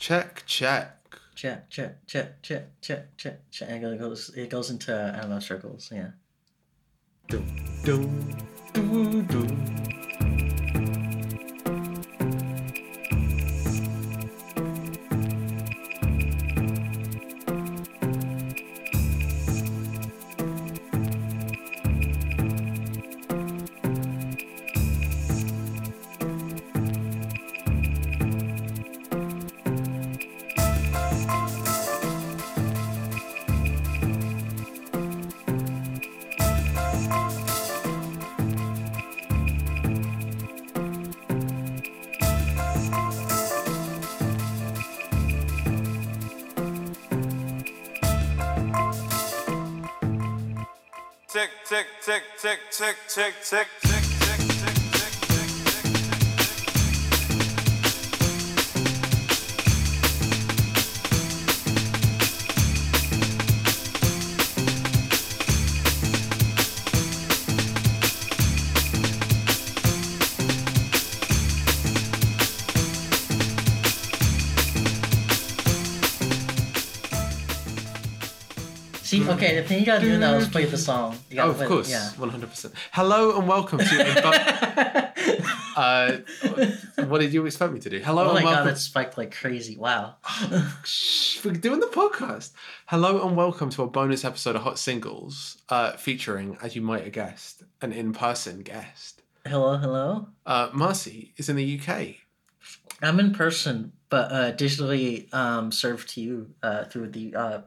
Check, check. Check, check, check, check, check, check, check. And it goes, it goes into I don't circles. Yeah. Dum, dum, doo, doo. tick, tick, tick, tick. See, okay, the thing you gotta do now is play the song. Gotta Oh, of course, Yeah. one hundred percent. Hello and welcome to. Imbu- uh, what did you expect me to do? Hello Oh my and god, welcome. it spiked like crazy. Wow. Shh, we're doing the podcast. Hello and welcome to a bonus episode of Hot Singles, uh, featuring, as you might have guessed, an in-person guest. hello, hello. Uh, Marcy is in the UK. I'm in person, but uh, digitally um, served to you uh, through the uh,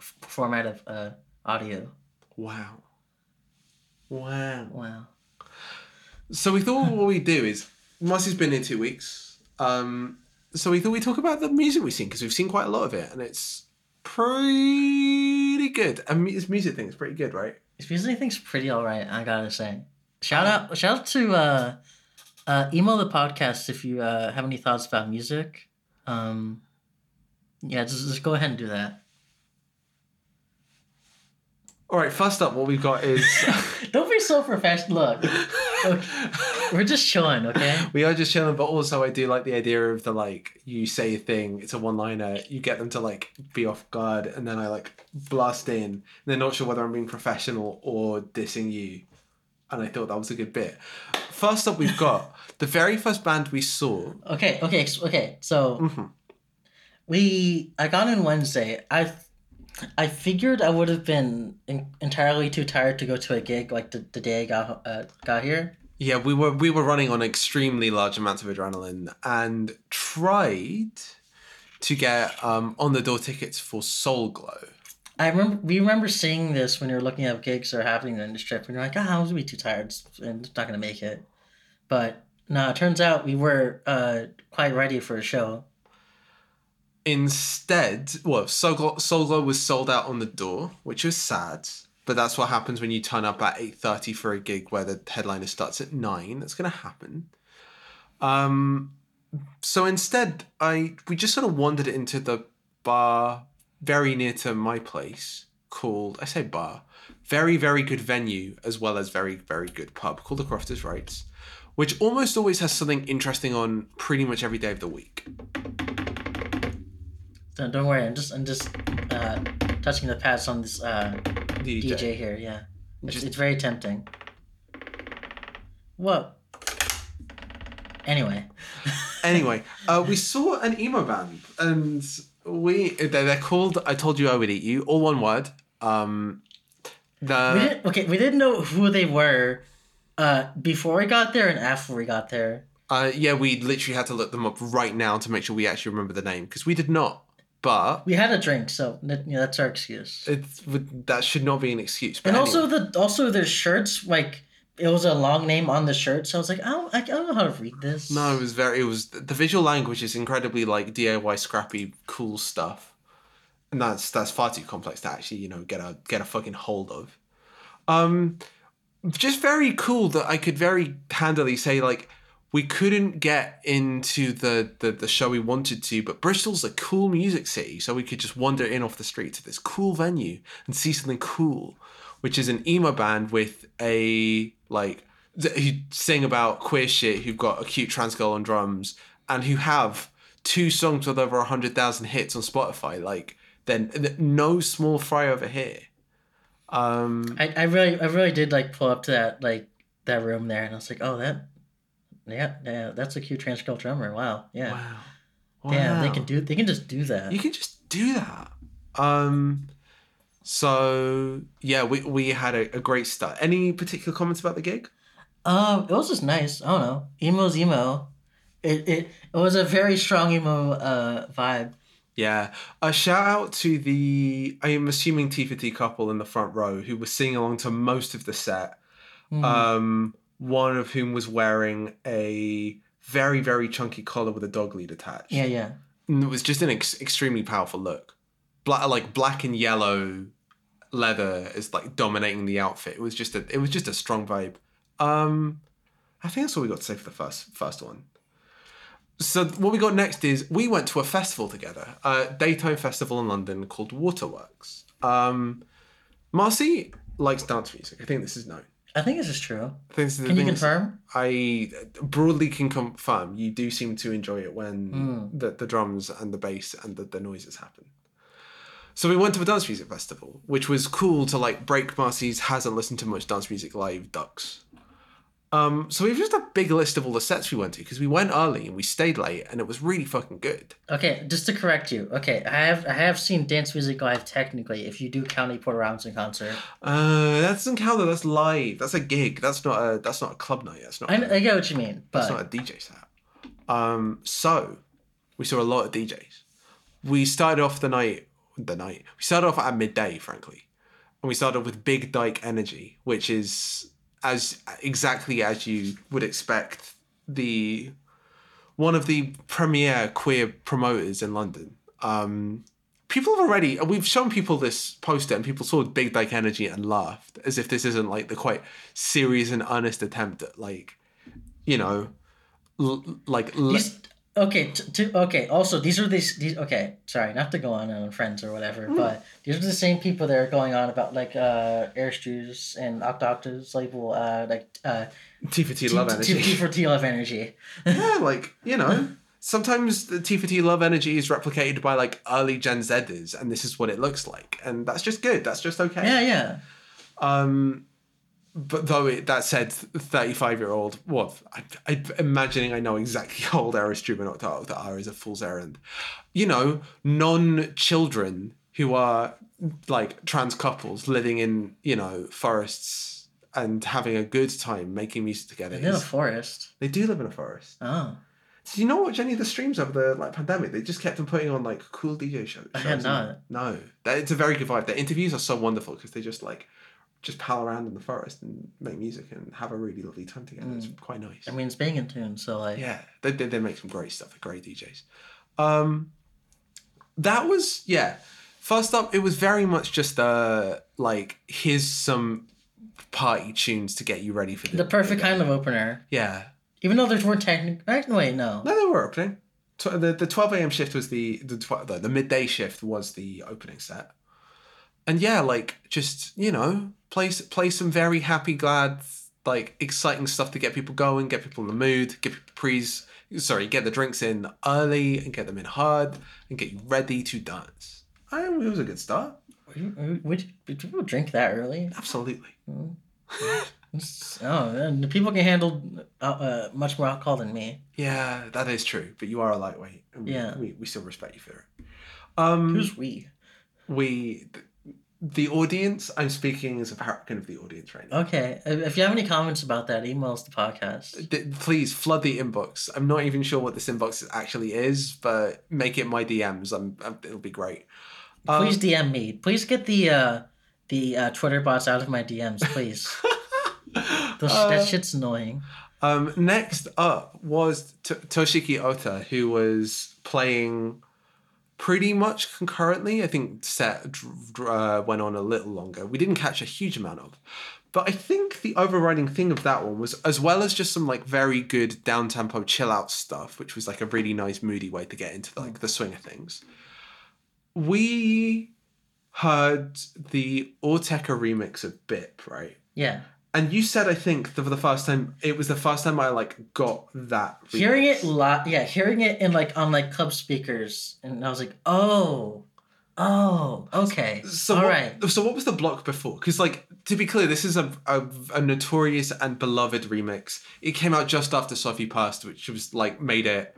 f- format of uh, audio. Wow. Wow. Wow. So we thought what we do is Marcy's been here two weeks. Um, so we thought we'd talk about the music we've seen because we've seen quite a lot of it and it's pretty good. And this music thing is pretty good, right? This music thing's pretty alright, I gotta say. Shout out shout out to uh, uh, email the podcast if you uh, have any thoughts about music. Um, yeah, just, just go ahead and do that. All right, first up, what we've got is Don't be so professional. Look, we're just chilling, okay? we are just chilling, but also I do like the idea of the like you say a thing, it's a one liner, you get them to like be off guard, and then I like blast in, and they're not sure whether I'm being professional or dissing you. And I thought that was a good bit. First up, we've got the very first band we saw. Okay, okay, okay. So Mhm. we, I got in Wednesday. I, I figured I would have been in, entirely too tired to go to a gig like the, the day I got uh, got here. Yeah, we were we were running on extremely large amounts of adrenaline and tried to get um, on the door tickets for Soul Glo. I remember we remember seeing this when you were looking at gigs that are happening in this trip, and you're like, "Ah, I'm gonna be too tired and not gonna make it." But no, it turns out we were uh, quite ready for a show. Instead, well, Soul Glo was sold out on the door, which was sad. But that's what happens when you turn up at eight thirty for a gig where the headliner starts at nine. That's gonna happen. Um, so instead, I we just sort of wandered into the bar very near to my place called I say bar, very very good venue as well as very very good pub called the Crofters Rights, which almost always has something interesting on pretty much every day of the week. So don't worry, I'm just I'm just uh, touching the pads on this uh, DJ. DJ here. Yeah, it's, Just- it's very tempting. Whoa. Anyway, Anyway, uh, we saw an emo band, and we they're, they're called "I Told You I Would Eat You," all one word. Um, we the didn't. Okay, we didn't know who they were uh, before we got there and after we got there. uh, yeah, we literally had to look them up right now to make sure we actually remember the name because we did not. But We had a drink, so that, you know, that's our excuse. it's that should not be an excuse. But and anyway. also the also their shirts like it was a long name on the shirt, so I was like, I don't, I don't know how to read this. No, it was very. It was the visual language is incredibly like DIY scrappy cool stuff, and that's that's far too complex to actually you know get a get a fucking hold of. Um, just very cool that I could very handily say like we couldn't get into the the the show we wanted to, but Bristol's a cool music city, so we could just wander in off the street to this cool venue and see something cool, which is an emo band with a like who sing about queer shit, who've got a cute trans girl on drums, and who have two songs with over hundred thousand hits on Spotify. Like, then no small fry over here. Um, I, I really I really did like pull up to that like that room there, and I was like, oh that, yeah yeah that's a cute trans girl drummer. Wow, yeah, wow, damn they can do they can just do that. You can just do that. Um, so yeah, we we had a, a great start. Any particular comments about the gig? Um, it was just nice. I don't know. Emo's emo. It it, it was a very strong emo uh vibe. Yeah. A shout out to the I am assuming T for T couple in the front row who was singing along to most of the set. Mm. Um, one of whom was wearing a very very chunky collar with a dog lead attached. yeah, yeah. And it was just an ex- extremely powerful look. Black like black and yellow leather is like dominating the outfit. It was just a it was just a strong vibe. Um I think that's all we got to say for the first first one. So what we got next is we went to a festival together, a daytime festival in London called Waterworks. Um Marcy likes dance music. I think this is known. I think this is true. This is, Can you confirm? I broadly can confirm you do seem to enjoy it when Mm. the, the drums and the bass and the, the noises happen. So we went to a dance music festival, which was cool to like break Marcy's hasn't listened to much dance music live ducks. Um, so we have just a big list of all the sets we went to because we went early and we stayed late and it was really fucking good. Okay, just to correct you. Okay, I have I have seen dance music live technically. If you do count a Porter Robinson concert, Uh, that doesn't count though. That's live. That's a gig. That's not a that's not a club night. That's not. I, a- I get what you mean, That's but not a DJ set. Um, so we saw a lot of DJs. We started off the night, the night. We started off at midday, frankly, and we started with Big Dyke Energy, which is as exactly as you would expect the one of the premier queer promoters in London. Um, people have already we've shown people this poster and people saw Big Dyke Energy and laughed as if this isn't like the quite serious and earnest attempt at like you know l- like okay t- t- okay. Also, these are these these okay. Sorry, not to go on on friends or whatever, Hmm. but these are the same people that are going on about like uh Eris Drew's and Octo Octa's label uh like uh T for T love energy. T for T love energy. yeah, like you know, sometimes the T for T love energy is replicated by like early Gen Zers, and this is what it looks like, and that's just good. That's just okay. Yeah, yeah. Um, but though it, that said, thirty-five year old, well, I, am imagining I know exactly how old Eris and Octa are is a fool's errand. You know, non-children who are like trans couples living in you know forests and having a good time making music together. In a forest. they do live in a forest. Oh, Did you not watch any of the streams over the like pandemic? They just kept on putting on like cool DJ shows. I had not. No, that, it's a very good vibe. The interviews are so wonderful because they just like just pal around in the forest and make music and have a really lovely time together. It's quite nice. I mean it's being in tune, so like yeah, they, they they make some great stuff. They're great DJs. Um, that was yeah. First up, it was very much just uh like here's some party tunes to get you ready for the the perfect kind of opener. yeah Even though there weren't technical. Wait, no. No, they were opening. The the twelve a.m. shift was the the tw- the, the midday shift was the opening set, and yeah, like just you know play play some very happy, glad, like exciting stuff to get people going, get people in the mood, get people pre's sorry, get the drinks in early and get them in hard and get you ready to dance. I, it was a good start. Would, would people drink that early? Absolutely. Oh, man, people can handle uh, uh, much more alcohol than me. Yeah, that is true. But you are a lightweight. We- Yeah. we, we still respect you for it. Um, Who's we? we the audience i'm speaking as a paragon of the audience right now Okay, if if you have any comments about that, email us the podcast. D- please flood the inbox i'm not even sure what this inbox actually is but make it my dms I'm, I'm it'll be great Um, Please DM me. Please get the uh, the uh, Twitter bots out of my DMs, please. Those, Uh, that shit's annoying. um next up was T- toshiki ota who was playing pretty much concurrently. I think set uh, went on a little longer. We didn't catch a huge amount of. But i think the overriding thing of that one was as well as just some like very good down tempo chill out stuff which was like a really nice moody way to get into like the swing of things we heard the Autechre remix of BIPP right? Yeah. And you said I think for the first time it was the first time I like got that. remix. Hearing it lot, yeah, hearing it in like on like club speakers, and I was like, oh, oh, okay, So all what, right. So what was the block before? Because like to be clear, this is a, a a notorious and beloved remix. It came out just after Sophie passed, which was like made it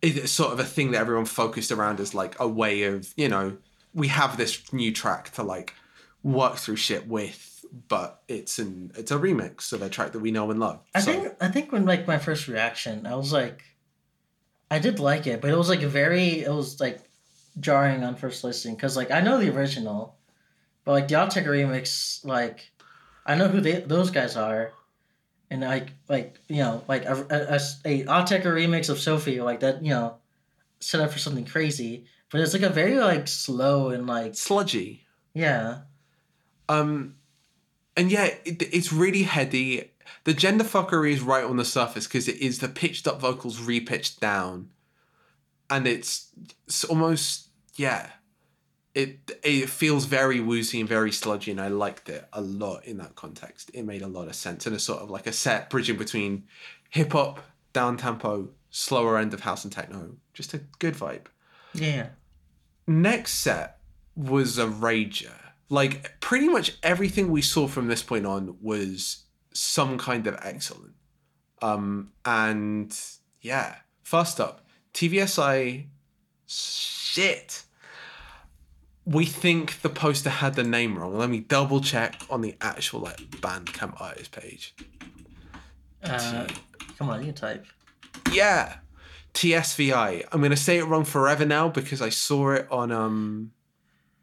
it's sort of a thing that everyone focused around as like a way of you know we have this new track to like work through shit with, but it's an it's a remix of a track that we know and love. I So- think I think when like my first reaction, I was like, I did like it, but it was like very, it was like jarring on first listening because like I know the original, but like the Autechre remix, like I know who they those guys are, and like like you know like a a, a, a remix of Sophie like that you know set up for something crazy, but it's like a very like slow and like sludgy. yeah Um, and yeah, it, it's really heady. The gender fuckery is right on the surface because it is the pitched up vocals repitched down, and it's, it's almost yeah. It it feels very woozy and very sludgy, and I liked it a lot in that context. It made a lot of sense, and a sort of like a set bridging between hip hop, down tempo, slower end of house and techno. Just a good vibe yeah next set was a rager. Like pretty much everything we saw from this point on was some kind of excellent. Um and yeah, first up, TVSI shit. We think the poster had the name wrong. Let me double check on the actual like Bandcamp artist page. uh, come on you type Yeah. TSVI. I'm gonna say it wrong forever now because I saw it on um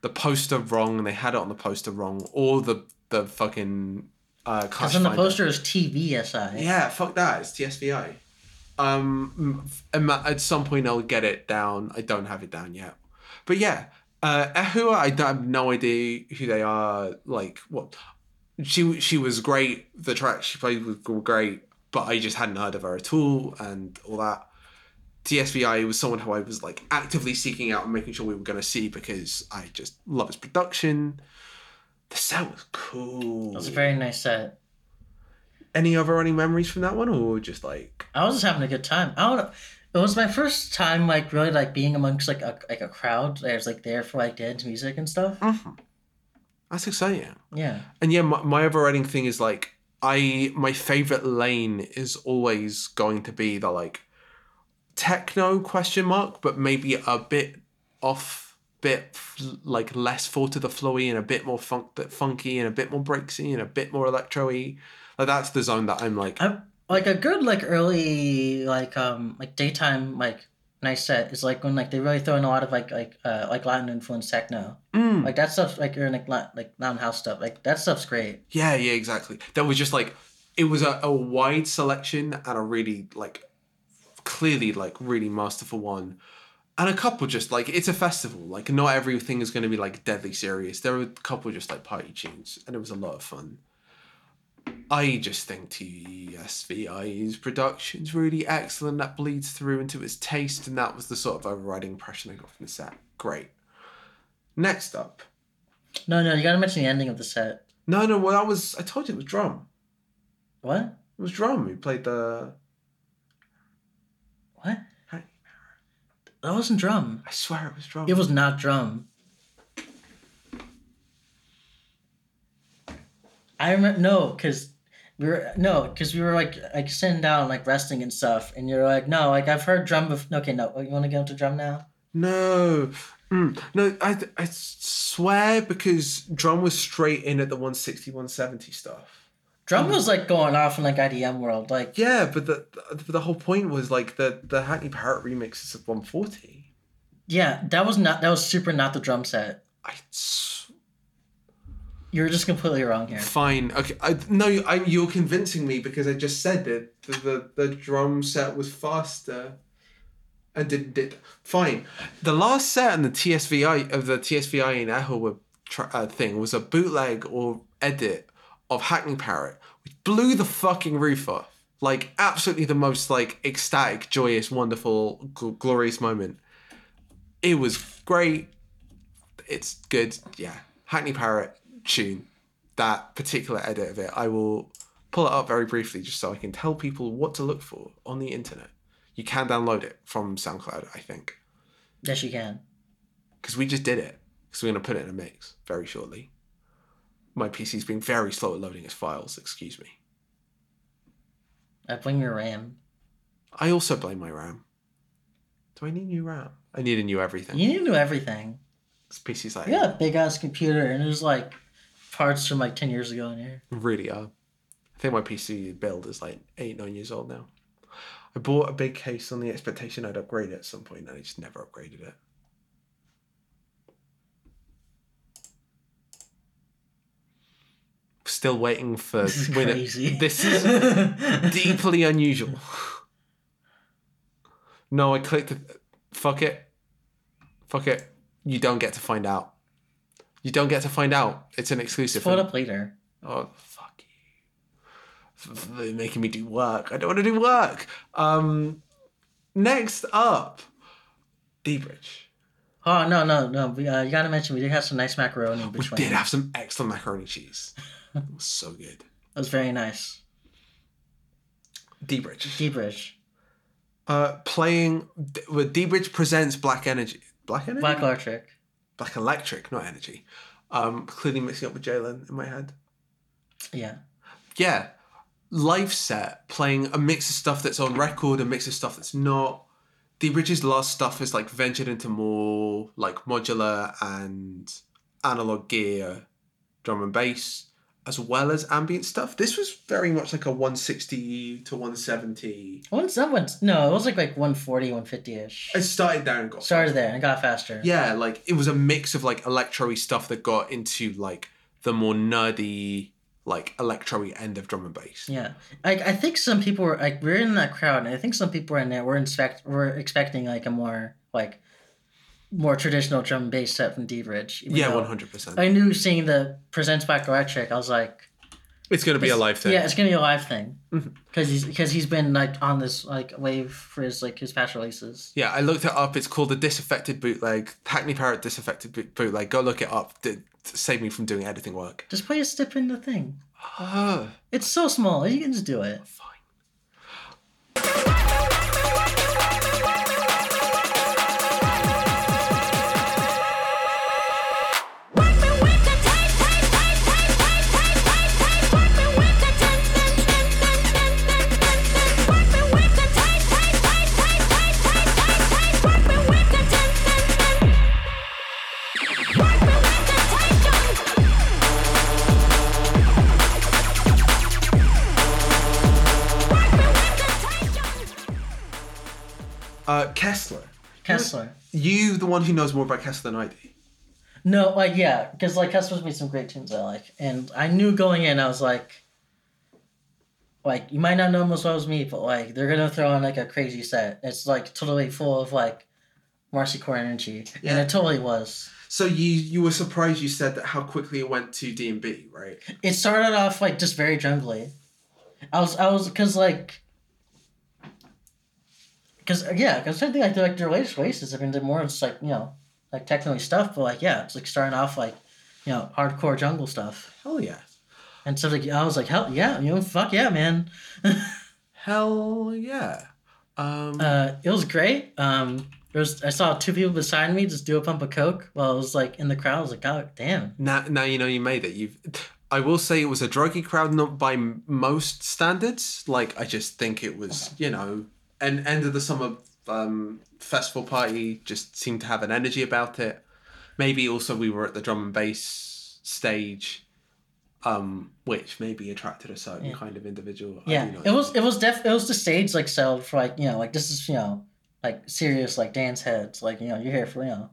the poster wrong and they had it on the poster wrong or the the fucking uh because on the poster is TVSI Yeah, fuck that. It's TSVI. Um, at some point I'll get it down. I don't have it down yet, but yeah, uh, Ehua. I have no idea who they are. Like what? She she was great. The track she played was great, but I just hadn't heard of her at all and all that. TSVI was someone who I was like actively seeking out and making sure we were going to see because I just love his production. The set was cool. It was a very nice set. Any other running memories from that one, or just like I was just having a good time. I don't know. It was my first time like really like being amongst like a like a crowd that was like there for like dance music and stuff. Mm-hmm. that's exciting? Yeah. And yeah, my, my overriding thing is like I my favorite lane is always going to be the like techno question mark, but maybe a bit off, bit like less full to the flowy and a bit more funk, bit funky and a bit more breaksy and a bit more electro-y. Like that's the zone that I'm like. I like a good like early like um like daytime like nice set is like when like they really throw in a lot of like like uh like Latin influenced techno. Mm. Like that stuff like you're in like Latin, like Latin house stuff. Like that stuff's great. Yeah, yeah, exactly. That was just like it was a, a wide selection and a really like clearly like really masterful one. And a couple just like it's a festival. Like not everything is gonna be like deadly serious. There were a couple just like party tunes and it was a lot of fun. I just think TSVI's production's really excellent. That bleeds through into its taste, and that was the sort of overriding impression I got from the set. Great. Next up. No, no, you gotta mention the ending of the set. No, no, well that was I told you it was drum. What? It was drum. We played the. What? Hi. That wasn't drum. I swear it was drum. It was not drum. I remember no, cause we were no, cause we were like like sitting down like resting and stuff, and you're like no, like I've heard drum before. Okay, no, you want to go into drum now? No, Mm. no. I I swear because drum was straight in at the 160, 170 stuff. Drum was like going off in like IDM world, like Yeah, but the the, the whole point was like the the Hackney Parrot remix is at one forty. yeah, that was not that was super not the drum set. I You're just completely wrong here. fine. Okay, I no. I, you're convincing me because I just said that the the, the drum set was faster. And did did fine. The last set in the TSVI of the TSVI and Echo tra- uh, thing was a bootleg or edit of Hackney Parrot, which blew the fucking roof off. Like absolutely the most like ecstatic, joyous, wonderful, gl- glorious moment. It was great. It's good. Yeah, Hackney Parrot tune. That particular edit of it, I will pull it up very briefly just so I can tell people what to look for on the internet. You can download it from SoundCloud, I think, Yes, you can. because we just did it. Because we're going to put it in a mix very shortly. My PC's been very slow at loading its files, excuse me. I blame your RAM. I also blame my RAM. Do I need new RAM? I need a new everything. You need to do everything. This PC's like You got a big ass computer, and there's like parts from like ten years ago in here. really are. I think my PC build is like eight, nine years old now. I bought a big case on the expectation I'd upgrade it at some point, and I just never upgraded it. Still waiting for This is when crazy. this is deeply unusual. No, I clicked. Fuck it. Fuck it. You don't get to find out. You don't get to find out. It's an exclusive. Pull it up later. Oh fuck you! They're making me do work. I don't want to do work. Um, next up, D-Bridge. Oh no no no! We, uh, you gotta mention we did have some nice macaroni We did have some excellent macaroni cheese. It was so good. It was very nice. D-Bridge. D-Bridge. Uh, playing D- with D-Bridge presents Black Energy. Black Energy. Black Electric. Black Electric, not Energy. Um, clearly mixing up with Jalen in my head. Yeah. yeah, live set playing a mix of stuff that's on record, a mix of stuff that's not. D-Bridge's last stuff is like ventured into more like modular and analog gear, drum and bass, as well as ambient stuff. This was very much like a 160 to 170. Once that went no, it was like like 140, 150 ish. It started there and got Started there and got faster. yeah, like it was a mix of like electro-y stuff that got into like the more nerdy, like electro-y end of drum and bass. Yeah, like I think some people were like we are in that crowd, and I think some people were in there were expect were expecting like a more like more traditional drum and bass set from D Bridge. Yeah, one hundred percent. I knew seeing the presents Black Electric, I was like, It's gonna be a live thing. Yeah, it's gonna be a live thing mm-hmm. because he's because he's been like on this like wave for his like his past releases. Yeah, I looked it up. It's called the Disaffected Bootleg. Hackney Parrot Disaffected Boot- Bootleg. Go look it up. D- save me from doing editing work. Just play a step in the thing. It's so small. You can just do it. fine. Uh, Kessler. Kessler. You, the one who knows more about Kessler than I do. No, like yeah, because like Kessler's made some great tunes I like, and I knew going in I was like, like you might not know them as well as me, but like they're gonna throw on like a crazy set. It's like totally full of like Marcy Core energy, and it totally was. So you you were surprised you said that how quickly it went to D and B, right? It started off like just very jungly. I was I was because like. Cause yeah, cause I think like like their latest releases. I mean, they're more just like you know, like technically stuff, but like yeah, it's like starting off like, you know, hardcore jungle stuff. Hell yeah. And so like I was like, hell yeah, you know, fuck yeah, man. Hell yeah. Um, uh, it was great. Um, there was I saw two people beside me just do a pump of coke while I was like in the crowd. I was like, God damn. now, now you know you made it. You've. I will say it was a druggy crowd, not by m- most standards. Like I just think it was, you know, an end of the summer um, festival party. Just seemed to have an energy about it. Maybe also we were at the drum and bass stage, um, which maybe attracted a certain Yeah. kind of individual. Yeah, it know. was it was def it was the stage like settled for like you know like this is you know like serious like dance heads like you know you're here for you know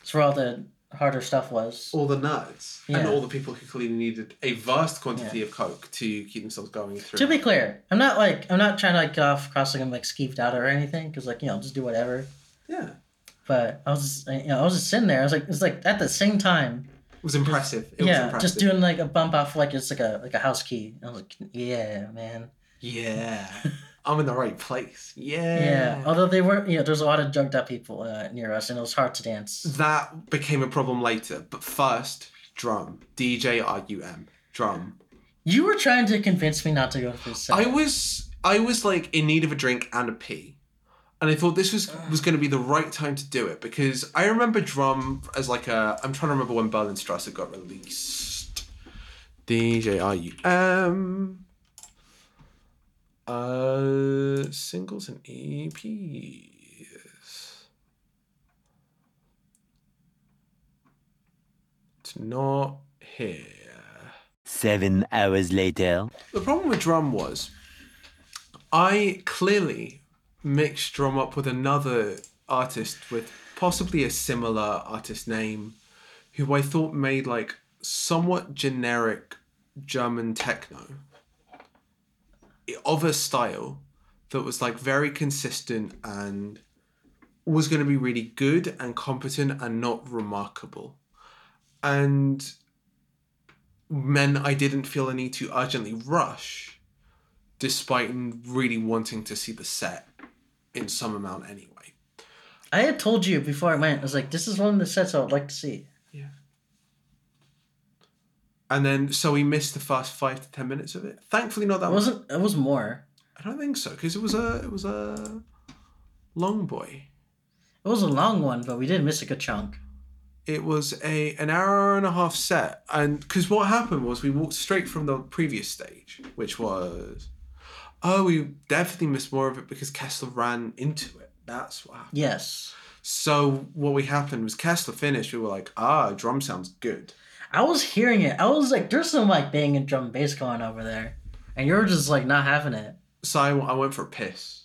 it's for all the harder stuff was. all the nerds and all the people who clearly needed a vast quantity of coke to keep themselves going through. To be clear, I'm not like I'm not trying to like get off crossing I'm like skeeved out or anything because like you know just do whatever. yeah, But I was just, you know I was just sitting there. I was like it's like at the same time it was impressive. It was yeah impressive. just doing like a bump off like it's like a like a house key. I was like yeah man Yeah, I'm in the right place. Yeah. yeah. Although they were you know there's a lot of drugged up people uh, near us and it was hard to dance. That became a problem later, but first, drum. DJ RUM. Drum. You were trying to convince me not to go to this set. I was I was like in need of a drink and a pee. And I thought this was was going to be the right time to do it because I remember drum as like a I'm trying to remember when Berlinstrasse got released. D J R U M. Uh, singles and EPs. It's not here. Seven hours later. The problem with drum was I clearly mixed drum up with another artist with possibly a similar artist name who I thought made like somewhat generic German techno of a style that was like very consistent and was going to be really good and competent and not remarkable. And men I didn't feel a need to urgently rush, despite really wanting to see the set in some amount anyway. I had told you before I went. I was like, "This is one of the sets I would like to see." And then, so we missed the first five to ten minutes of it. Thankfully, not that It much. wasn't. It was more. I don't think so because it was a it was a long boy. It was a long one, but we did miss a good chunk. It was a an hour and a half set, and because what happened was we walked straight from the previous stage, which was oh we definitely missed more of it because Kessler ran into it. That's what happened. Yes, So what we happened was Kessler finished. We were like, ah, drum sounds good. I was hearing it. I was like, "There's some like banging drum and bass going over there," and you were just like not having it. So I, I went for a piss,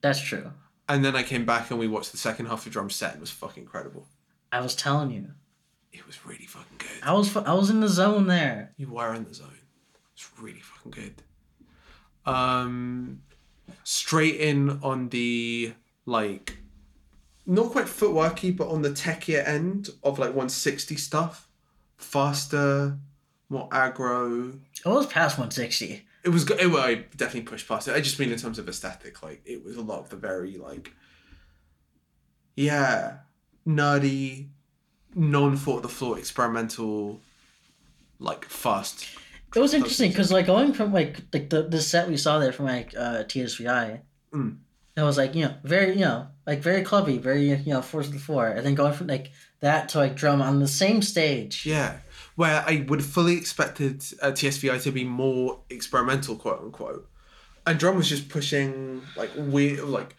That's true. and then I came back and we watched the second half of drum set. and It was fucking incredible. I was telling you. It was really fucking good. I was. fu- I was in the zone there. You were in the zone. It's really fucking good. Um, straight in on the like, not quite footworky, but on the techier end of like 160 stuff. Faster, more aggro. It was past 160. It was. go- It, well, I definitely pushed past it. I just mean in terms of aesthetic. Like it was a lot of the very like. Yeah, nerdy, non thought the floor experimental, like fast It was interesting because like going from like like the, the set we saw there from like uh TSVI, Mm. It was like you know very you know like very clubby, very you know four to the floor, and then going from like that to like drum on the same stage. Yeah, where I would fully expected uh, TSVI to be more experimental, quote unquote, and drum was just pushing like weird, like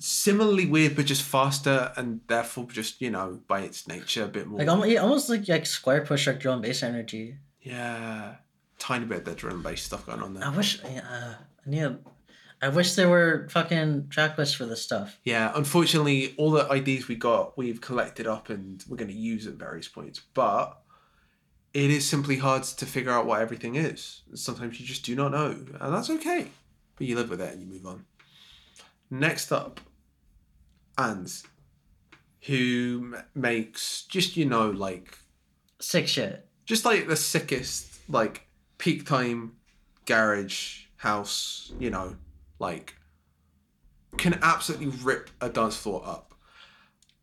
similarly weird, but just faster, and therefore just you know by its nature a bit more. Like almost, yeah, almost like like square push like drum bass energy. yeah, tiny bit of the drum bass stuff going on there. I wish uh, I need. a- I wish there were fucking track lists for this stuff. Yeah, unfortunately, all the IDs we got, we've collected up, and we're going to use at various points, but. It is simply hard to figure out what everything is. Sometimes you just do not know, and that's okay. But you live with it and you move on. Next up, Anz, who makes just you know like Sick shit. just like the sickest like peak time garage house, you know, like can absolutely rip a dance floor up.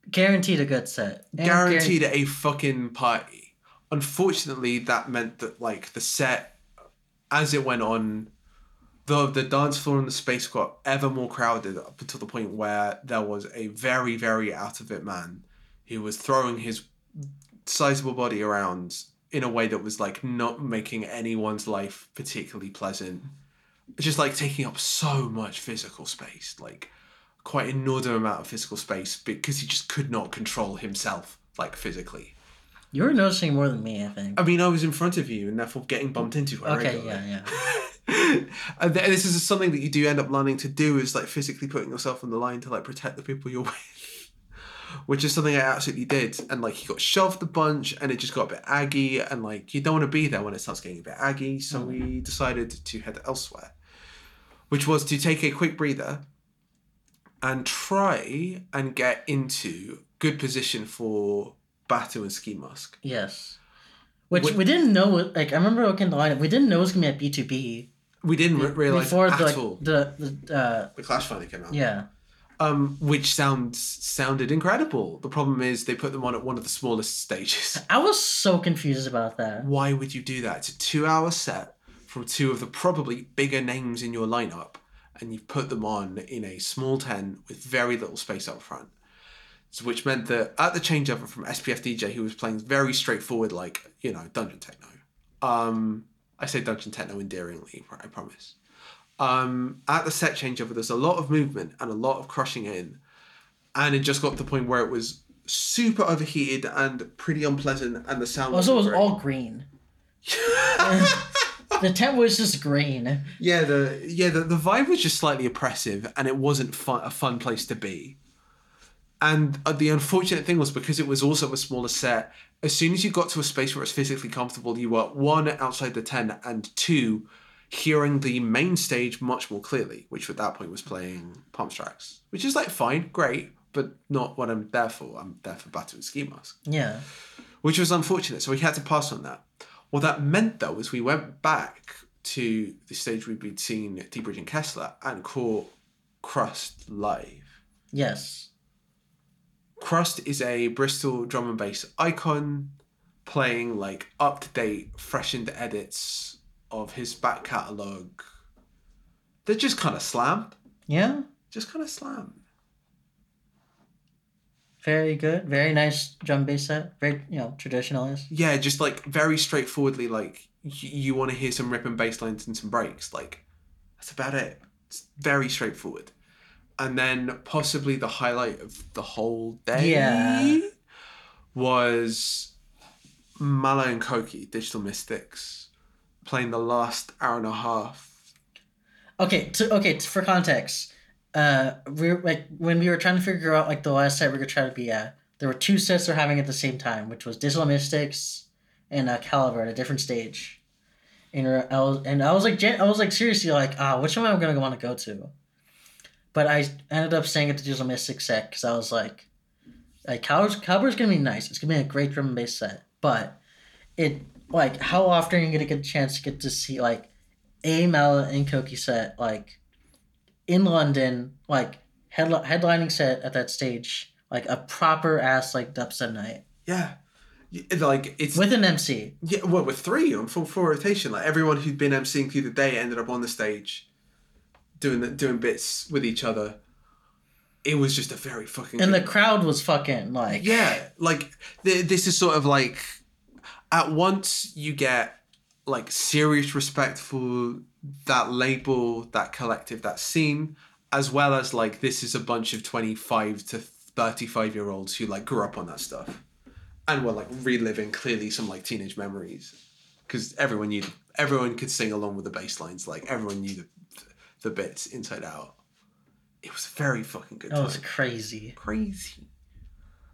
Guaranteed a good set. And Guaranteed a fucking party. Unfortunately, that meant that like the set as it went on the the dance floor and the space got ever more crowded up until the point where there was a very very out of it man who was throwing his sizable body around in a way that was like not making anyone's life particularly pleasant just like taking up so much physical space like quite an inordinate amount of physical space because he just could not control himself like physically You were noticing more than me, I think. i mean i was in front of you and therefore getting bumped into Okay, regularly. yeah, yeah. and this is something that you do end up learning to do is like physically putting yourself on the line to like protect the people you're with which is something i absolutely did and like he got shoved a bunch and it just got a bit aggy and like you don't want to be there when it starts getting a bit aggy so mm. we decided to head elsewhere which was to take a quick breather and try and get into good position for Batu and Skee Mask Yes. Which Wh- we didn't know. Like I remember looking at the lineup, we didn't know it was gonna be at B two B we didn't re- realize before at the, like, all the the uh the clash finally came out yeah. um, which sounds sounded incredible. The problem is they put them on at one of the smallest stages. I was so confused about that. Why would you do that? It's a two-hour set from two of the probably bigger names in your lineup, and you've put them on in a small tent with very little space up front. So which meant that at the changeover from SPF DJ, who was playing very straightforward, like you know, dungeon techno. Um, I say dungeon techno endearingly, I promise. Um, at the set changeover, there's a lot of movement and a lot of crushing in, and it just got to the point where it was super overheated and pretty unpleasant, and the sound Also, was wasn't all green. the tent was just green. Yeah, the yeah the, the vibe was just slightly oppressive, and it wasn't fun, a fun place to be. And uh, the unfortunate thing was because it was also a smaller set. As soon as you got to a space where it's physically comfortable, you were one outside the tent, and two hearing the main stage much more clearly, which at that point was playing Palms Trax, which is like fine, great, but not what I'm there for. I'm there for Batu with Skee Mask Yeah. which was unfortunate. So we had to pass on that. What that meant though was we went back to the stage we'd been seeing at D-Bridge and Kessler and caught Krust live. Yes. Krust is a Bristol drum and bass icon playing like up to date, freshened edits of his back catalogue. They're just kind of slammed. Yeah. Just kind of slammed. Very good. Very nice drum bass set. Very you know traditionalist. Yeah, just like very straightforwardly, like y- you want to hear some ripping bass lines and some breaks. Like that's about it. It's very straightforward. And then possibly the highlight of the whole day Yeah. was Mala and Coki, Digital Mystikz, playing the last hour and a half. Okay. To, okay. t- For context, uh, we like when we were trying to figure out like the last set we were gonna try to be at. There were two sets they're having at the same time, which was Digital Mystikz and uh, Calibre at a different stage. And uh, I was and I was like I was like seriously like ah which one am I gonna want to go to? But I ended up staying at the Digital Mystikz set because I was like, like Calibre's, Calibre's gonna be nice. It's gonna be a great drum and bass set, but it like how often are you gonna get a chance to get to see like a Mal and Coki set like in London, like headli- headlining set at that stage, like a proper ass like dubstep night Yeah. Like it's with an MC. yeah, well, with three on full full rotation. Like everyone who'd been emceeing through the day ended up on the stage, doing the, doing bits with each other. It was just a very fucking And the crowd was fucking like yeah, like th- this is sort of like at once you get like serious respect for that label, that collective, that scene, as well as like this is a bunch of twenty five to thirty five year olds who like grew up on that stuff, and were like reliving clearly some like teenage memories, because everyone knew everyone could sing along with the bass lines, like everyone knew the the bits inside out. It was a very fucking good. that was crazy. crazy.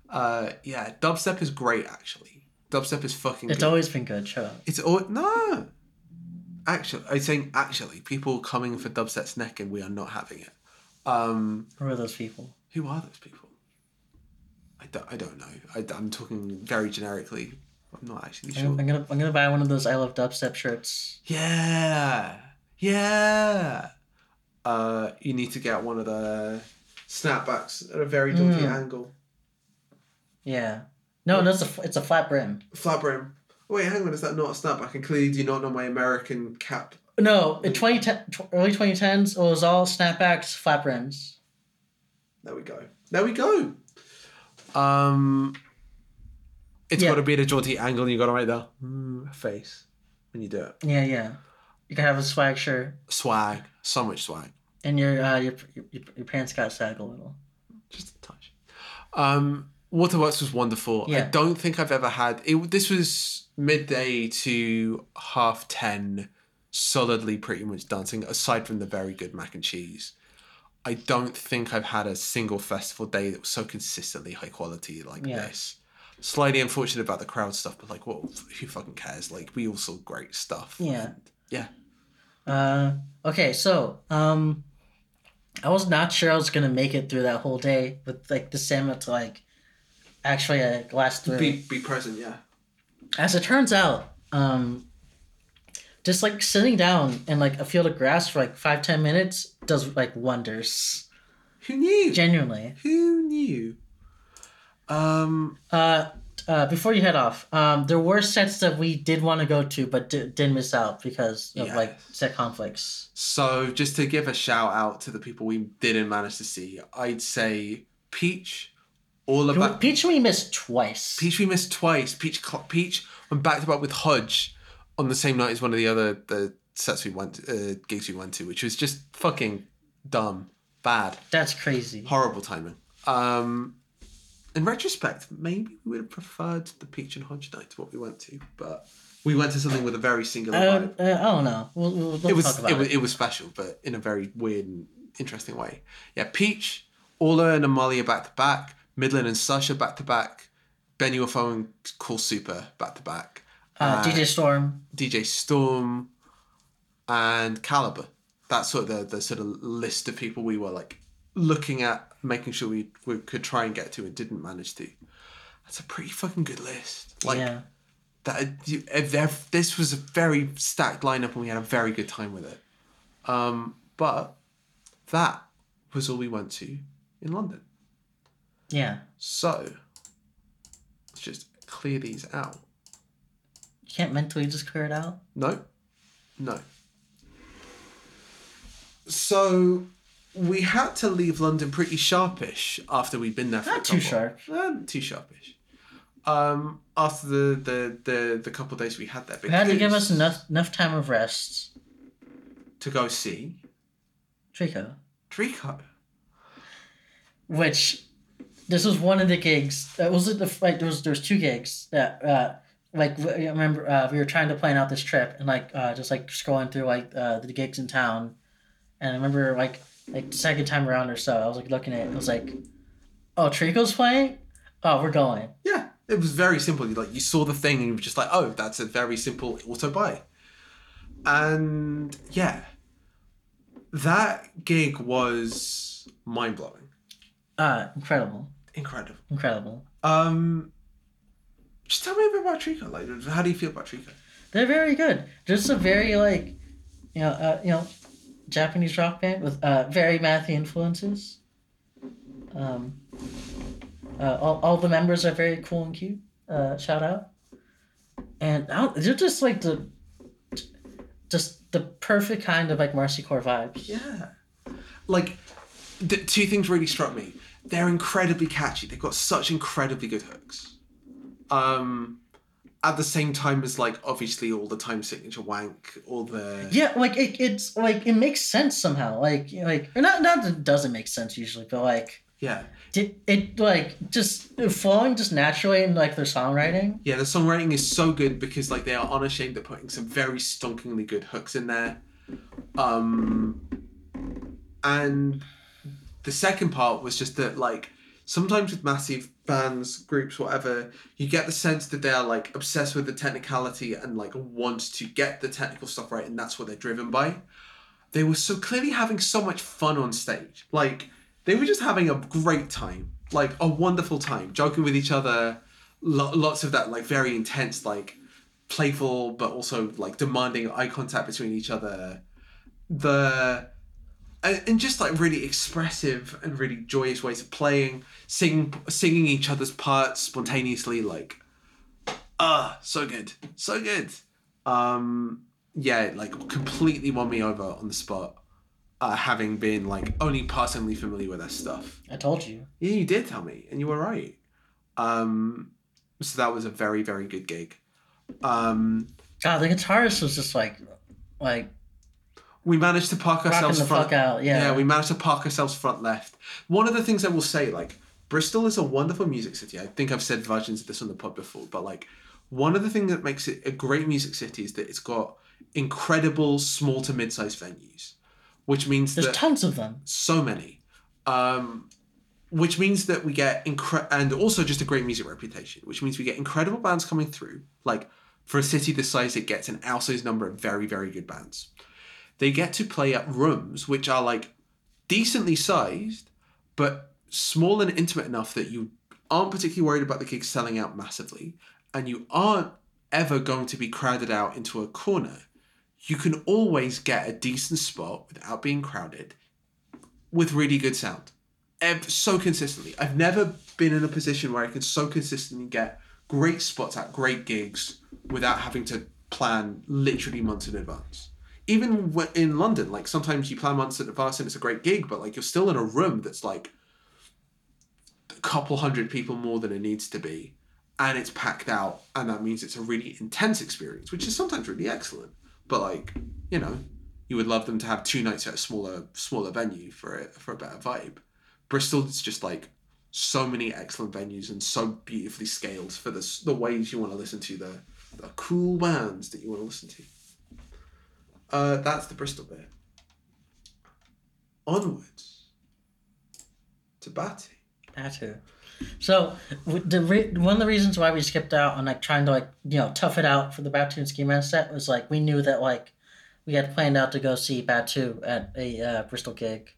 Uh, yeah, dubstep is great. Actually, dubstep is fucking. Good. It's good. always been good. Shut up. It's all no. Actually, I'm saying actually, people coming for dubstep's neck, and we are not having it. Um, Who are those people? who are those people? I don't. I don't know. I, I'm talking very generically. I'm not actually sure. I'm gonna I'm gonna buy one of those I love dubstep shirts. Yeah, yeah. Uh, you need to get one of the snapbacks at a very dodgy Mm. angle. Yeah. No, that's a f- it's a flat brim. Flat brim. Wait, hang on. Is that not a snapback? And clearly, do you not know my American cap? No, in 2010, early 2010s, it was all snapbacks, flat brims. There we go. There we go. Um, it's Yeah. got to be at a jaunty angle, and you got to make the mm, face when you do it. Yeah, yeah. You can have a swag shirt, Swag, so much swag, and your uh, your, your your pants got sag a little. just a touch. Um, Waterworks was wonderful. I don't think I've ever had it. This was midday to half ten, solidly pretty much dancing. Aside from the very good mac and cheese. I don't think I've had a single festival day that was so consistently high quality like Yeah. this. Slightly unfortunate about the crowd stuff, but like, well, who fucking cares? Like, we all saw great stuff. Yeah. And, yeah. Uh, okay, so um, I was not sure I was gonna make it through that whole day with like the stamina to like actually a last through. Be be present, yeah. As it turns out, um, just like sitting down in like a field of grass for like five ten minutes does like wonders. Who knew? Genuinely. who knew? Um, Uh, uh, before you head off, um, there were sets that we did want to go to, but d- didn't miss out because of like set conflicts. So just to give a shout out to the people we didn't manage to see, I'd say Peach, all about Peach we missed twice. Peach we missed twice. Peach Peach went back to back with Hodge on the same night as one of the other the sets we went uh, gigs we went to, which was just fucking dumb, bad, That's crazy. horrible timing. Um, in retrospect, maybe we would have preferred the Peach and Hodge night to what we went to, but we went to something with a very singular Um, vibe. uh, I don't know. We'll, we'll, we'll it was talk about it it. was it was special, but in a very weird and interesting way. Yeah, Peach, Orla and Amalia back to back, Midland and Sasha back to back, Ben UFO and Cool Super back to back, uh, DJ Storm. DJ Storm, and Calibre. That's sort of the, the sort of list of people we were like looking at, making sure we, we could try and get to and didn't manage to. That's a pretty fucking good list. Like yeah. that you- if there- this was a very stacked lineup and we had a very good time with it. Um, but that was all we went to in London. Yeah. So let's just clear these out. You can't mentally just clear it out. No, no. So we had to leave London pretty sharpish after we'd been there for a Not too sharp. Uh, too sharpish. Um, after the the the, the couple days we had there, You had to give us enough enough time of rest. to go see Tricot. Tricot. which this was one of the gigs. That was it. The like there was there was two gigs that uh like I remember uh, we were trying to plan out this trip and like uh just like scrolling through like uh the gigs in town, and I remember like like the second time around or so I was like looking at it. I was like, oh Tricot's playing. Oh, we're going. Yeah, it was very simple. You like you saw the thing and you were just like, oh, that's a very simple auto buy. And yeah, that gig was mind blowing, Uh, incredible, incredible. incredible. Um, just tell me a bit about Tricot. Like, how do you feel about Tricot? They're very good. Just a very like, you know, uh, you know, Japanese rock band with uh, very mathy influences. Um, uh, all, all the members are very cool and cute. Uh, shout out. And I they're just like the, just the perfect kind of like Marcy Core vibes. Yeah, like the two things really struck me. They're incredibly catchy. They've got such incredibly good hooks. Um, at the same time as like obviously all the time signature wank, all the Yeah, like it, it's like it makes sense somehow. Like like not not that it doesn't make sense usually, but like yeah. it, it like just flowing just naturally in like their songwriting. Yeah, the songwriting is so good because like they are unashamed at putting some very stonkingly good hooks in there. Um and the second part was just that like sometimes with massive bands, groups, whatever, you get the sense that they are like obsessed with the technicality and like want to get the technical stuff right and that's what they're driven by. They were so clearly having so much fun on stage. Like they were just having a great time. Like a wonderful time, joking with each other, lo- lots of that like very intense like playful but also like demanding eye contact between each other the and, just like really expressive and really joyous ways of playing singing singing each other's parts spontaneously like ah so good so good um yeah like completely won me over on the spot uh, having been like only passingly familiar with their stuff I told you. yeah, you did tell me, and you were right. Um, so that was a very, very good gig. Um, God, the guitarist was just like, like we managed to park ourselves front. out. Yeah. we managed to park ourselves front left. One of the things I will say, like Bristol is a wonderful music city. I think I've said versions of this on the pod before, but like one of the things that makes it a great music city is that it's got incredible small to mid-sized venues, which means There's tons of them. so many um which means that we get incre- and also just a great music reputation which means we get incredible bands coming through like for a city this size it gets an outsized number of very very good bands they get to play at rooms which are like decently sized but small and intimate enough that you aren't particularly worried about the gigs selling out massively and you aren't ever going to be crowded out into a corner you can always get a decent spot without being crowded with really good sound. So consistently. I've never been in a position where I can so consistently get great spots at great gigs without having to plan literally months in advance. Even in London, like sometimes you plan months in advance and it's a great gig, but like you're still in a room that's like a couple hundred people more than it needs to be, and it's packed out, and that means it's a really intense experience, which is sometimes really excellent. But like, you know, you would love them to have two nights at a smaller smaller venue for it for a better vibe. Bristol is just like so many excellent venues and so beautifully scaled for the the ways you want to listen to the the cool bands that you want to listen to. Uh, that's the Bristol bit. Onwards to Batty. Batu. So the re- one of the reasons why we skipped out on like trying to like you know tough it out for the Batu and Skee Mask set was like we knew that like we had planned out to go see Batu at a uh, Bristol gig.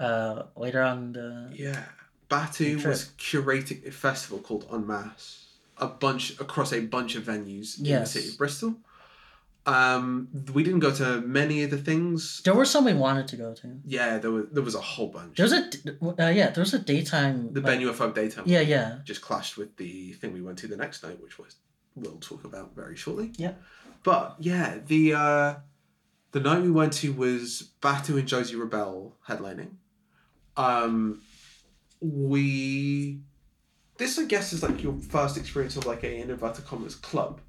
Uh, later on the Yeah, Batu was curating a festival called En Masse, a bunch across a bunch of venues in the city of Bristol. Um, we didn't go to many of the things. there were some we wanted to go to. Yeah, there was there was a whole bunch. There was a uh, yeah there was a daytime the like- Ben UFO daytime. Yeah, yeah. just clashed with the thing we went to the next night, which was we'll talk about very shortly. Yeah. But yeah, the uh the night we went to was Batu and Josey Rebelle headlining. Um we this I guess is like your first experience of like a in inverted commas club.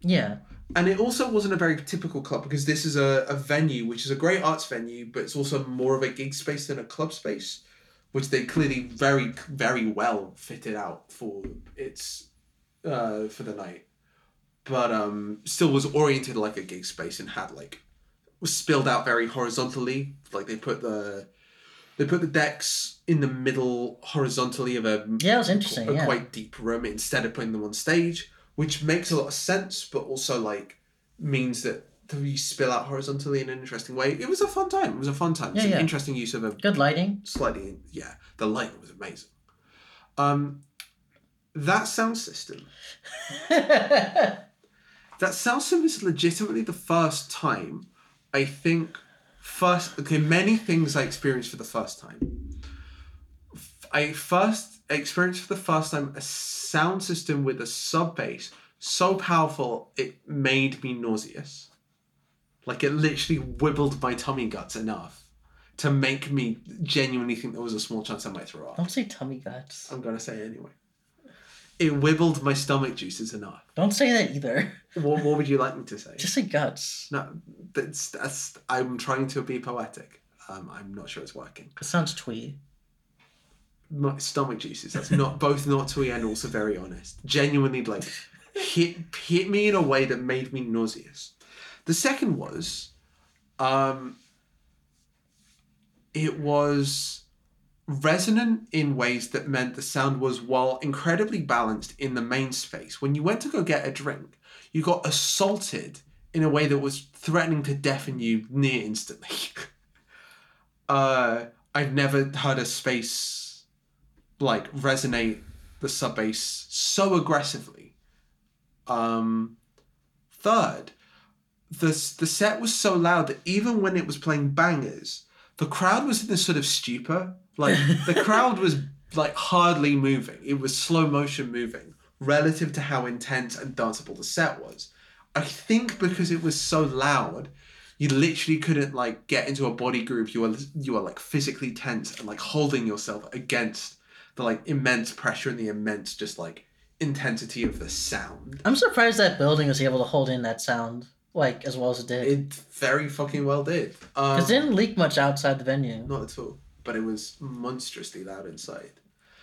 Yeah. And it also wasn't a very typical club because this is a, a venue which is a great arts venue, but it's also more of a gig space than a club space, which they clearly very very well fitted out for its uh, for the night. But um still was oriented like a gig space and had like was spilled out very horizontally. Like they put the they put the decks in the middle horizontally of a Yeah, it was interesting, a yeah. quite deep room instead of putting them on stage, which makes a lot of sense, but also like means that you spill out horizontally in an interesting way. It was a fun time. It was a fun time. It's Yeah, an interesting use of a Good lighting. slightly yeah. The lighting was amazing. Um, that sound system. That sound system is legitimately the first time I think first okay many things I experienced for the first time. I first experienced for the first time a sound system with a sub bass so powerful it made me nauseous. Like it literally wibbled my tummy guts enough to make me genuinely think there was a small chance I might throw up. Don't say tummy guts. I'm gonna say it anyway. It wibbled my stomach juices enough. Don't say that either. What, what would you like me to say? Just say guts. No, that's that's. I'm trying to be poetic. Um, I'm not sure it's working. It sounds twee. My stomach juices. That's not both not twee and also very honest. Genuinely, like hit hit me in a way that made me nauseous. The second was, um, it was resonant in ways that meant the sound was while incredibly balanced in the main space. When you went to go get a drink, you got assaulted in a way that was threatening to deafen you near instantly. uh, I've never heard a space like resonate the sub bass so aggressively. Um, third, the the set was so loud that even when it was playing bangers, the crowd was in this sort of stupor. Like the crowd was like hardly moving. It was slow motion moving relative to how intense and danceable the set was. I think because it was so loud, you literally couldn't like get into a body group. You were you were like physically tense and like holding yourself against the like immense pressure and the immense just like intensity of the sound. I'm surprised that building was able to hold in that sound like as well as it did. It very fucking well did. Um, Because it didn't leak much outside the venue. not at all, but it was monstrously loud inside.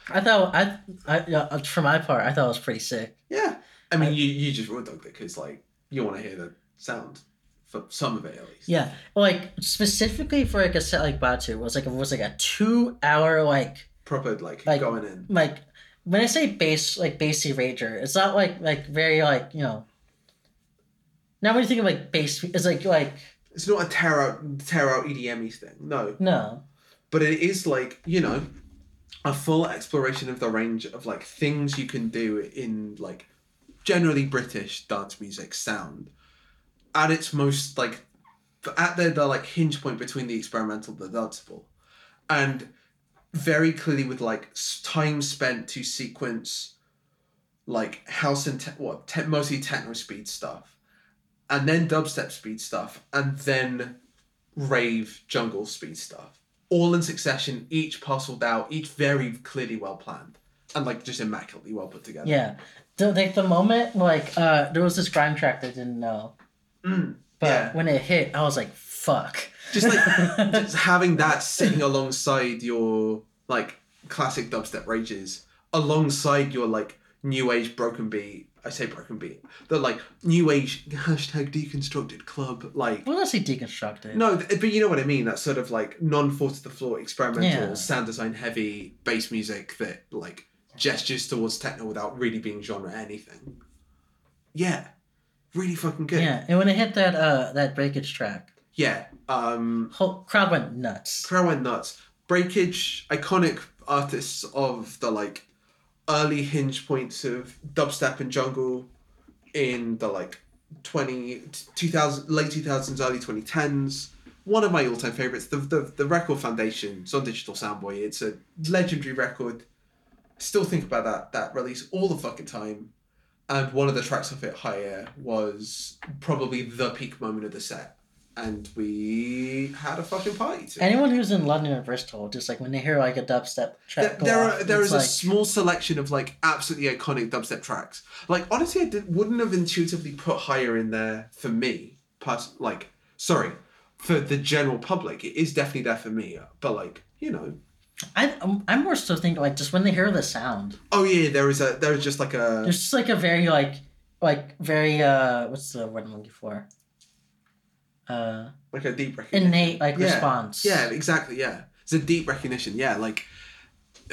I thought I, I yeah, for my part, I thought it was pretty sick. Yeah, I mean, you you just raw dogged it because like you want to hear the sound for some of it at least. Yeah, like specifically for like a set like Batu, was like it was like a two hour like proper like, Like- going in. like when I say bass like bassy rager, it's not like like very like you know. Now when you think of like bass, it's like like It's not a tear out tear out EDM thing, no, no, but it is like you know a full exploration of the range of like things you can do in like generally British dance music sound at its most like at the, the like hinge point between the experimental and the danceable and very clearly with like time spent to sequence like house and te- what te- mostly techno speed stuff, and then dubstep speed stuff, and then rave jungle speed stuff, all in succession, each parceled out, each very clearly well planned, and like just immaculately well put together. Yeah. The, like the moment like uh there was this grime track that I didn't know. Mm, But yeah. when it hit, I was like, fuck. just like just having that sitting alongside your like classic dubstep rages alongside your like new age broken beat i say broken beat the like new age hashtag deconstructed club like well, let's say deconstructed. no th- but you know what i mean that sort of like non-four to the floor experimental Yeah. sound design heavy bass music that like gestures towards techno without really being genre anything yeah really fucking good Yeah, and when it hit that uh that breakage track, yeah um whole crowd went nuts. crowd went nuts. Breakage, iconic artists of the like early hinge points of dubstep and jungle in the like 20 2000 late 2000s early 2010s one of my all-time favorites the, the the record foundation. It's on digital soundboy. It's a legendary record. Still think about that that release all the fucking time. And one of the tracks of it higher was probably the peak moment of the set and we had a fucking party to it. Anyone who's in London or Bristol, just like when they hear like a dubstep There, track, go there, off, are, there is a small selection of like absolutely iconic dubstep tracks. Like honestly, I did, wouldn't have intuitively put higher in there for me. But like, sorry, for the general public, it is definitely there for me. But like, you know, I I'm, I'm more so thinking like just when they hear the sound, oh yeah, there is a there is just like a there's just like a very like like very uh what's the word I'm looking for? Uh, like a deep recognition. innate like Yeah. response. Yeah, exactly. Yeah, it's a deep recognition. Yeah, like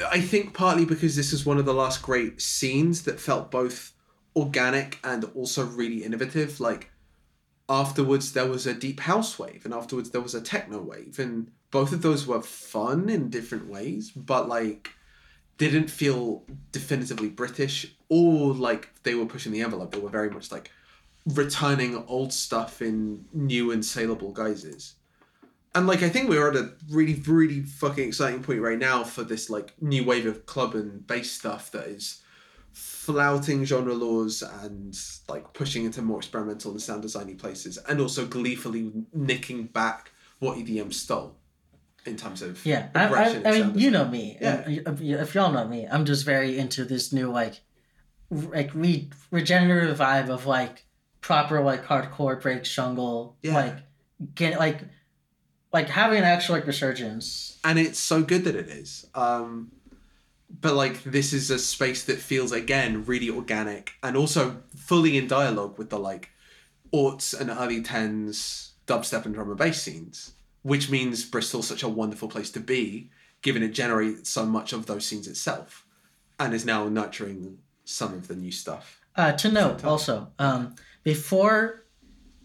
I think partly because this is one of the last great scenes that felt both organic and also really innovative. Like afterwards, there was a deep house wave, and afterwards there was a techno wave, and both of those were fun in different ways, but like didn't feel definitively British or like they were pushing the envelope. They were very much like returning old stuff in new and saleable guises. And like I think we're at a really, really fucking exciting point right now for this like new wave of club and bass stuff that is flouting genre laws and like pushing into more experimental and sound designy places and also gleefully nicking back what EDM stole in terms of Yeah, I, I, I mean, you know me. Yeah. Um, if, um, if y'all know me, I'm just very into this new like, like re- regenerative vibe of like proper like hardcore break jungle. Yeah. Like, get like, like having an actual like resurgence. and it's so good that it is. Um, but like this is a space that feels again really organic and also fully in dialogue with the like aughts and early tens dubstep and drum and bass scenes, which means Bristol's such a wonderful place to be, given it generates so much of those scenes itself, and is now nurturing some of the new stuff. Uh, to note also, um, before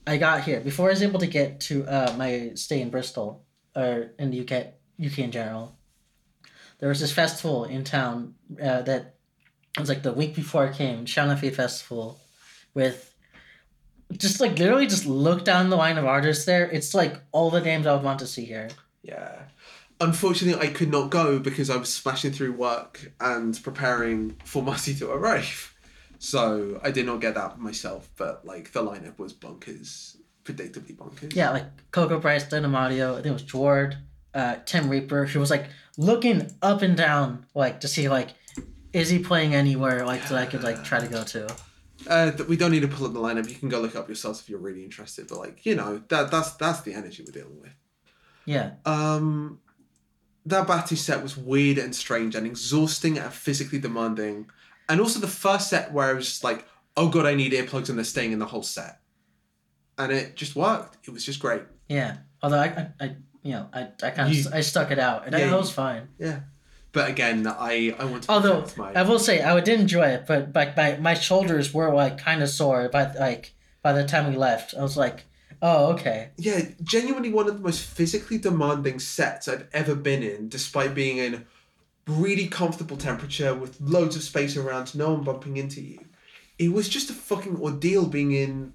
I got here, before I was able to get to uh, my stay in Bristol or in the UK, UK in general, there was this festival in town uh, that was like the week before I came, Fate Festival, with just like literally just look down the line of artists there. It's like all the names I would want to see here. Yeah. Unfortunately, I could not go because I was smashing through work and preparing for Marcy to arrive. So I did not get that myself, but like the lineup was bonkers, predictably bonkers. Yeah, like Coco Bryce, Dynamadio, I think it was Jord, uh, Tim Reaper, who was like looking up and down, like to see like, is he playing anywhere like that I could like try to go to. Uh, we don't need to pull up the lineup. You can go look up yourselves if you're really interested. But like you know, that that's that's the energy we're dealing with. Yeah, Um, that Batu set was weird and strange and exhausting and physically demanding, and also the first set where I was just like, oh god, I need earplugs and they're staying in the whole set, and it just worked. It was just great. yeah. Although I, I, I you know, I, I kind of I stuck it out, and Yeah, I, that was fine. Yeah, but again, I I want to. Although my, I will say I did enjoy it, but like my, my shoulders were like kind of sore by like by the time we left. I was like, oh okay. yeah, genuinely one of the most physically demanding sets I've ever been in, despite being in really comfortable temperature with loads of space around, no one bumping into you. It was just a fucking ordeal being in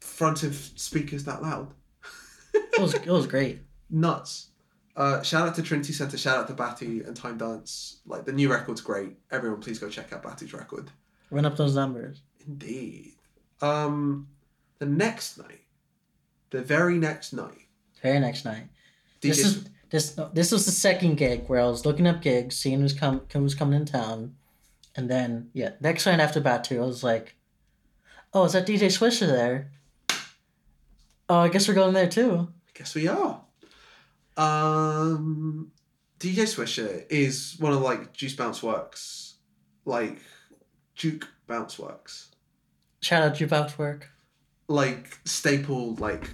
front of speakers that loud. It was it was great. Nuts. Uh, shout out to Trinity Center, shout out to Batu and Timedance. Like the new record's great. Everyone, please go check out Batu's record. Run up those numbers. Indeed. Um, the next night, the very next night, Very next night. This is this no, this was the second gig where I was looking up gigs, seeing who's come who's coming in town, and then yeah, next night after Batu, I was like, "Oh, is that DJ Swisha there?" Oh, I guess we're going there too. I guess we are. Um, DJ Swisha is one of like Juice Bounce Works, like Juke Bounce Werks, Shout out to Bounce Werk. like staple, like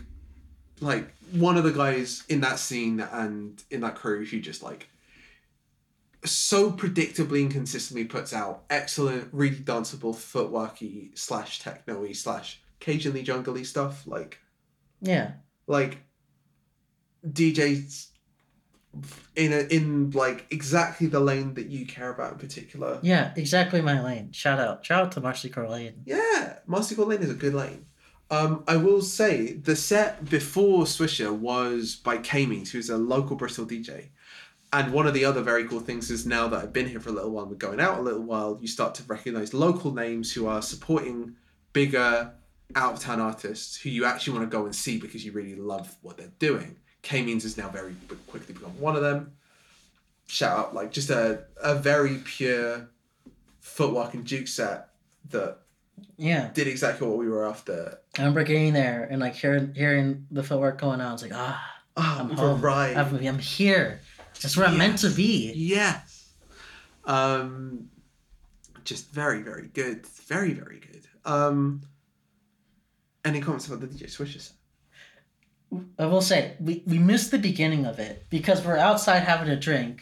like one of the guys in that scene and in that crew who just like so predictably and consistently puts out excellent, really danceable, footworky slash techno-y slash occasionally jungly stuff. Like Yeah, like DJs in a in like exactly the lane that you care about in particular. yeah, exactly my lane. Shout out, shout out to Marcy Lane. Yeah, Master Lane is a good lane. Um, I will say the set before Swisha was by K Means, who's a local Bristol DJ. And one of the other very cool things is now that I've been here for a little while, we're going out a little while, you start to recognize local names who are supporting bigger out of town artists who you actually want to go and see because you really love what they're doing. K Means has now very quickly become one of them. Shout out, like just a, a very pure footwork and juke set that Yeah, did exactly what we were after. I remember getting there and like hearing hearing the footwork going on. I was like, ah, Ah, I'm home. arrived. I'm, I'm here. That's where I'm meant to be. Yes. Um, just very, very good. Very, very good. Um, any comments about the DJ Swisha set? I will say we, we missed the beginning of it because we're outside having a drink,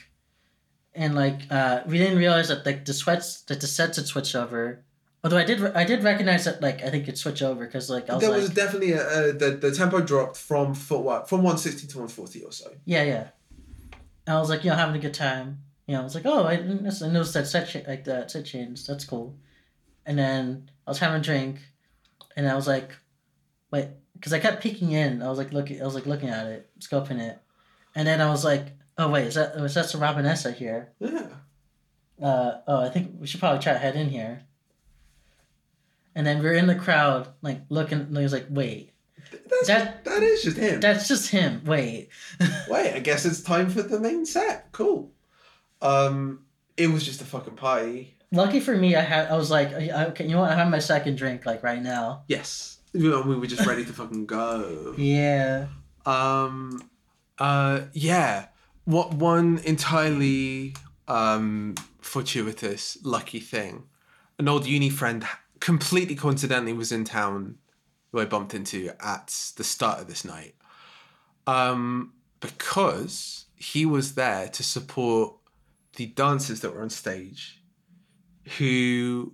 and like uh, we didn't realize that like the sweats that the sets had switched over. Although I did I did recognize that like I think it switched over because like I was there like was definitely a, a the, the tempo dropped from footwork from 160 to 140 or so. yeah yeah, and I was like you know having a good time. You know I was like oh I didn't I noticed that set cha- like that set change that's cool, and then I was having a drink, and I was like, wait because I kept peeking in. I was like looking I was like looking at it scoping it, and then I was like oh wait is that was that the Robinessa here? Yeah. uh, oh, I think we should probably try to head in here. And then we are in the crowd, like looking. And he was like, "Wait, That's, That- that is just him. that's just him." Wait, Wait, I guess it's time for the main set. Cool. Um, it was just a fucking party. lucky for me, I had. I was like, I- "Okay, you know what? I have my second drink like right now." Yes. We were just ready to fucking go. Yeah, Um, uh, yeah. What one entirely um fortuitous lucky thing? An old uni friend completely coincidentally was in town who I bumped into at the start of this night. Um, because he was there to support the dancers that were on stage, who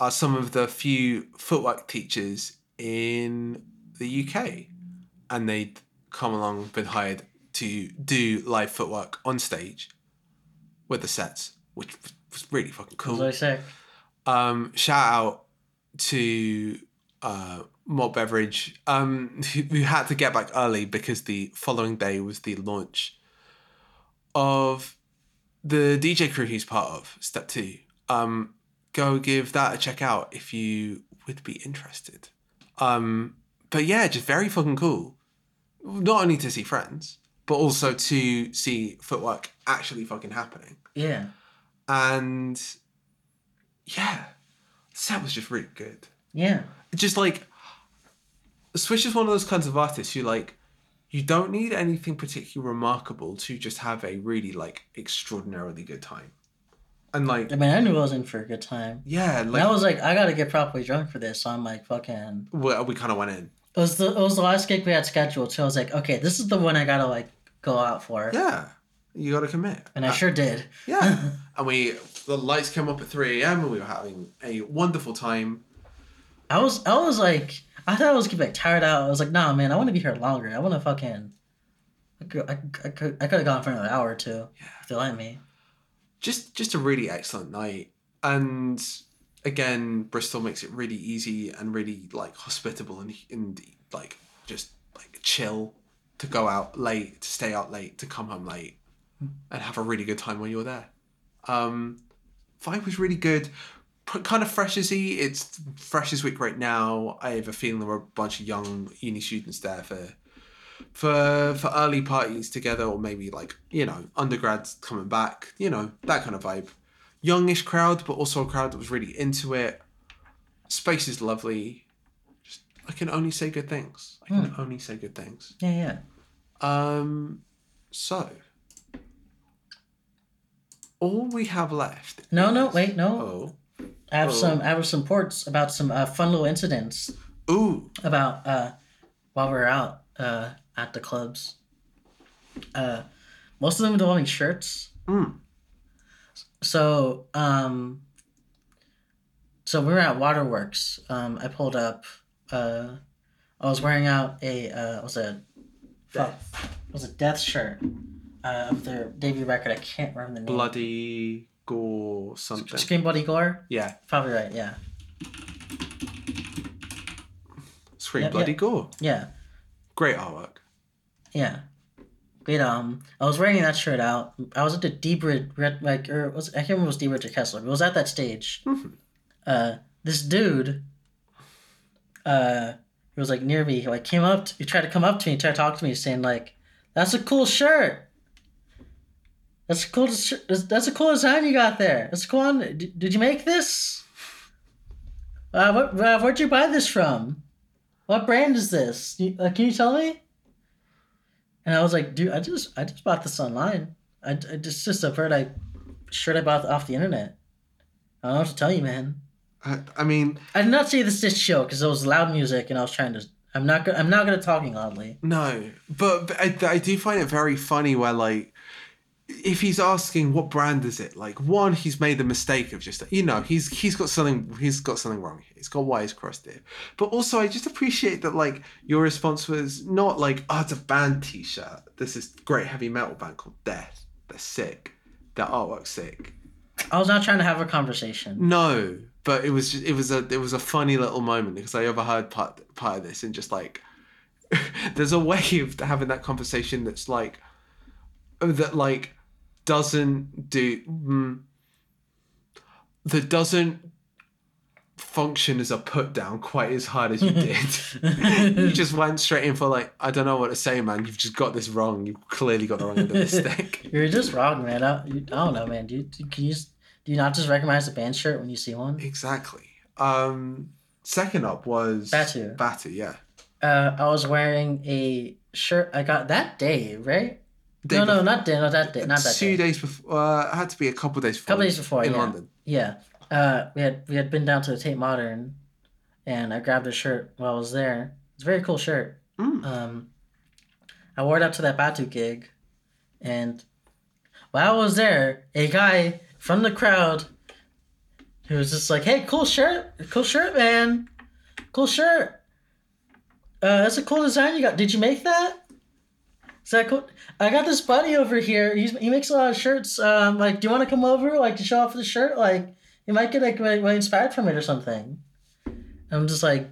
are some of the few footwork teachers in the UK and they'd come along, been hired to do live footwork on stage with the sets, which was really fucking cool. Um, shout out to uh, Malt Beverage, um, who, who had to get back early because the following day was the launch of the DJ crew he's part of, Step Two. Um, go give that a check out if you would be interested. Um, but yeah, just very fucking cool. Not only to see friends, but also to see footwork actually fucking happening. Yeah, And yeah, the set was just really good. yeah, Just like Swish is one of those kinds of artists who like you don't need anything particularly remarkable to just have a really like extraordinarily good time. And like I mean, I knew I was in for a good time. yeah, And like I was like, I gotta get properly drunk for this. So I'm like, fucking. we, we kind of went in. It was the it was the last gig we had scheduled. So I was like, okay, this is the one I gotta like go out for. Yeah, you got to commit. And I Uh, sure did. Yeah. and we the lights came up at 3 a.m. and we were having a wonderful time. I was I was like I thought I was gonna be like tired out. I was like, nah, man, I want to be here longer. I want to fucking. I could, I, I could I could have gone for another hour or two if they let me. just just a really excellent night and again bristol makes it really easy and really like hospitable and, and like just like chill to go out late to stay out late to come home late and have a really good time while you're there um vibe was really good p- kind of fresh as he. It's Freshers Week right now. I have a feeling there were a bunch of young uni students there for for for early parties together, or maybe like you know undergrads coming back. You know that kind of vibe. Youngish crowd, but also a crowd that was really into it. Space is lovely. Just I can only say good things. I can only say good things. Yeah, yeah. Um, so all we have left. No, no, wait, no. Oh, I have Oh. some. I have some reports about some uh, fun little incidents ooh, about uh, while we're out uh, at the clubs. Uh, most of them involving shirts. Mm. So, um, so we were at Waterworks. Um, I pulled up. Uh, I was wearing out a uh, was a fuck, was a death shirt of their debut record. I can't remember the name. bloody gore something. Scream Bloody Gore. Yeah, Probably right. Yeah. scream Yep, bloody yep. gore. Yeah. Great artwork. Yeah. Great. Um, I was wearing that shirt out. I was at the D-Bridge, Red, like, or was I can't remember was D-Bridge or Kessler. But it was at that stage. Mhm. Uh, this dude. Uh, he was like near me. He like came up. To, he tried to come up to me, tried to talk to me, saying like, "That's a cool shirt. That's a cool. That's, that's a cool design you got there. That's a cool. One. Did, did you make this? Uh, what, uh, where'd you buy this from? What brand is this? You, uh, can you tell me?" And I was like, dude, I just I just bought this online. I, I just just a bird I shirt I bought off the internet. I don't know what to tell you, man. I, I mean, I did not see this this show because it was loud music and I was trying to. I'm not good. I'm not good at talking loudly. no, but, but I, I do find it very funny where like. If he's asking what brand is it, like one, he's made the mistake of just you know he's he's got something he's got something wrong. here. He's got wires crossed here. But also, I just appreciate that like your response was not like oh it's a band T-shirt. This is great heavy metal band called Death. They're sick. Their artwork's sick. I was not trying to have a conversation. No, but it was just, it was a it was a funny little moment because I overheard part part of this and just like there's a way of having that conversation that's like that like doesn't do mm, that doesn't function as a put down quite as hard as you did. you just went straight in for like I don't know what to say, man. You've just got this wrong. You've clearly got the wrong end of the stick. You're just wrong, man. I, I don't know, man. Do you, do- can you do you not just recognize a band shirt when you see one? Exactly. Um, second up was Batu. Batu, yeah. Uh, I was wearing a shirt I got that day, right? No, no, bef- not day, not that day, not that Two day. days before. Uh, it had to be a couple days before. couple days before, in yeah. London. Yeah. Uh, we had we had been down to the Tate Modern, and I grabbed a shirt while I was there. It's a very cool shirt. Mm. Um, I wore it up to that Batu gig, and while I was there, a guy from the crowd, who was just like, "Hey, cool shirt, cool shirt, man, cool shirt. Uh, that's a cool design you got. Did you make that? Is that cool? I got this buddy over here. He's, he makes a lot of shirts. Um, like, do you want to come over, like, to show off the shirt? Like, you might get like really, really inspired from it or something. I'm just like,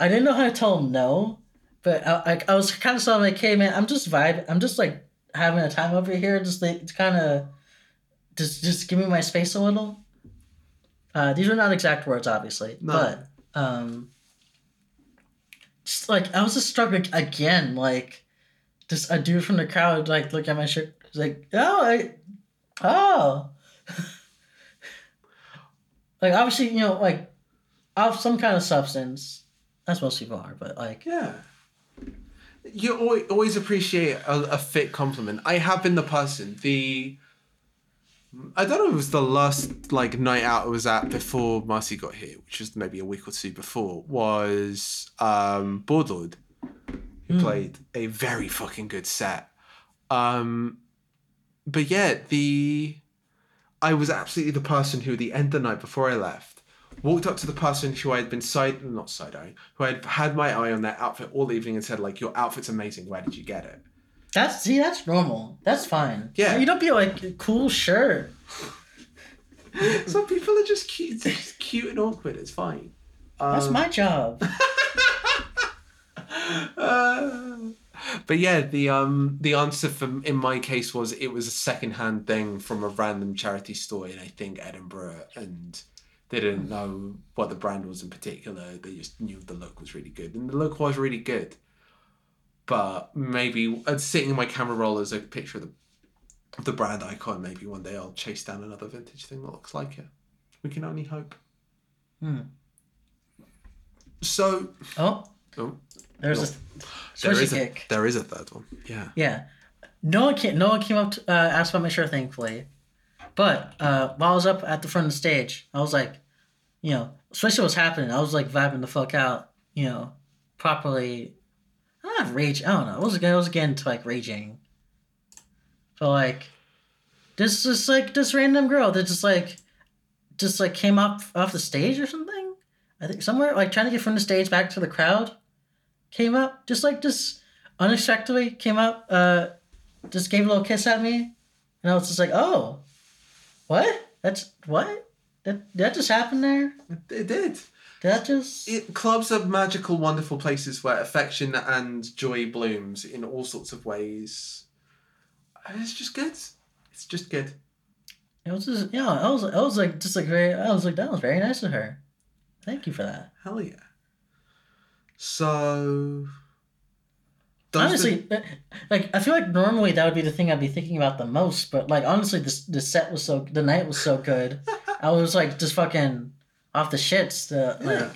I didn't know how to tell him no, but I, I, I was kind of like, hey man, I'm just vibing. I'm just like having a time over here. Just like it's kind of, just just give me my space a little. Uh, these are not exact words, obviously, No. but um, just like I was just struck ag- again, like just a dude from the crowd like look at my shirt. He's like, oh, I, oh, like obviously you know like off some kind of substance. That's most people are, but like Yeah. You always, appreciate a, a fit compliment. I have been the person. The I don't know it was the last like night out I was at before Marcy got here, which was maybe a week or two before, was um Bored Lord, who played a very fucking good set. Um but yeah, the I was absolutely the person who at the end of the night before I left walked up to the person who I had been side not side eyeing, who I had had my eye on their outfit all evening and said like, "Your outfit's amazing. Where did you get it?" that's see that's normal. That's fine. Yeah. you don't be like cool shirt. Some people are just cute, just cute and awkward. It's fine. That's Um, my job. uh, but yeah, the um the answer from in my case was it was a secondhand thing from a random charity store in I think Edinburgh, and they didn't know what the brand was in particular. They just knew the look was really good, and the look was really good. But maybe uh, sitting in my camera roll as a picture of the of the brand icon. Maybe one day I'll chase down another vintage thing that looks like it. We can only hope. Hmm. So, Oh, oh, there's No. a there is a, kick. there is a third one. Yeah. Yeah. No one came. No one came up to uh, ask about my shirt, thankfully. But uh, while I was up at the front of the stage, I was like, you know, especially what's happening. I was like vibing the fuck out. You know, properly. I'm not rage. I don't know. I was I was getting to like raging. But like, this just like this random girl that just like, just like came up off the stage or something. I think somewhere like trying to get from the stage back to the crowd, came up just like just unexpectedly came up. Uh, just gave a little kiss at me, and I was just like, "Oh, what? That's what? That that just happened there? It, did. That just?" It, clubs are magical, wonderful places where affection and joy blooms in all sorts of ways. And it's just good. It's just good. It was just yeah. I was I was like just like very. I was like that was very nice of her. Thank you for that. Hell yeah. So. honestly, uh, like I feel like normally that would be the thing I'd be thinking about the most, but like honestly, this the set was so the night was so good. I was like just fucking off the shits. The Yeah.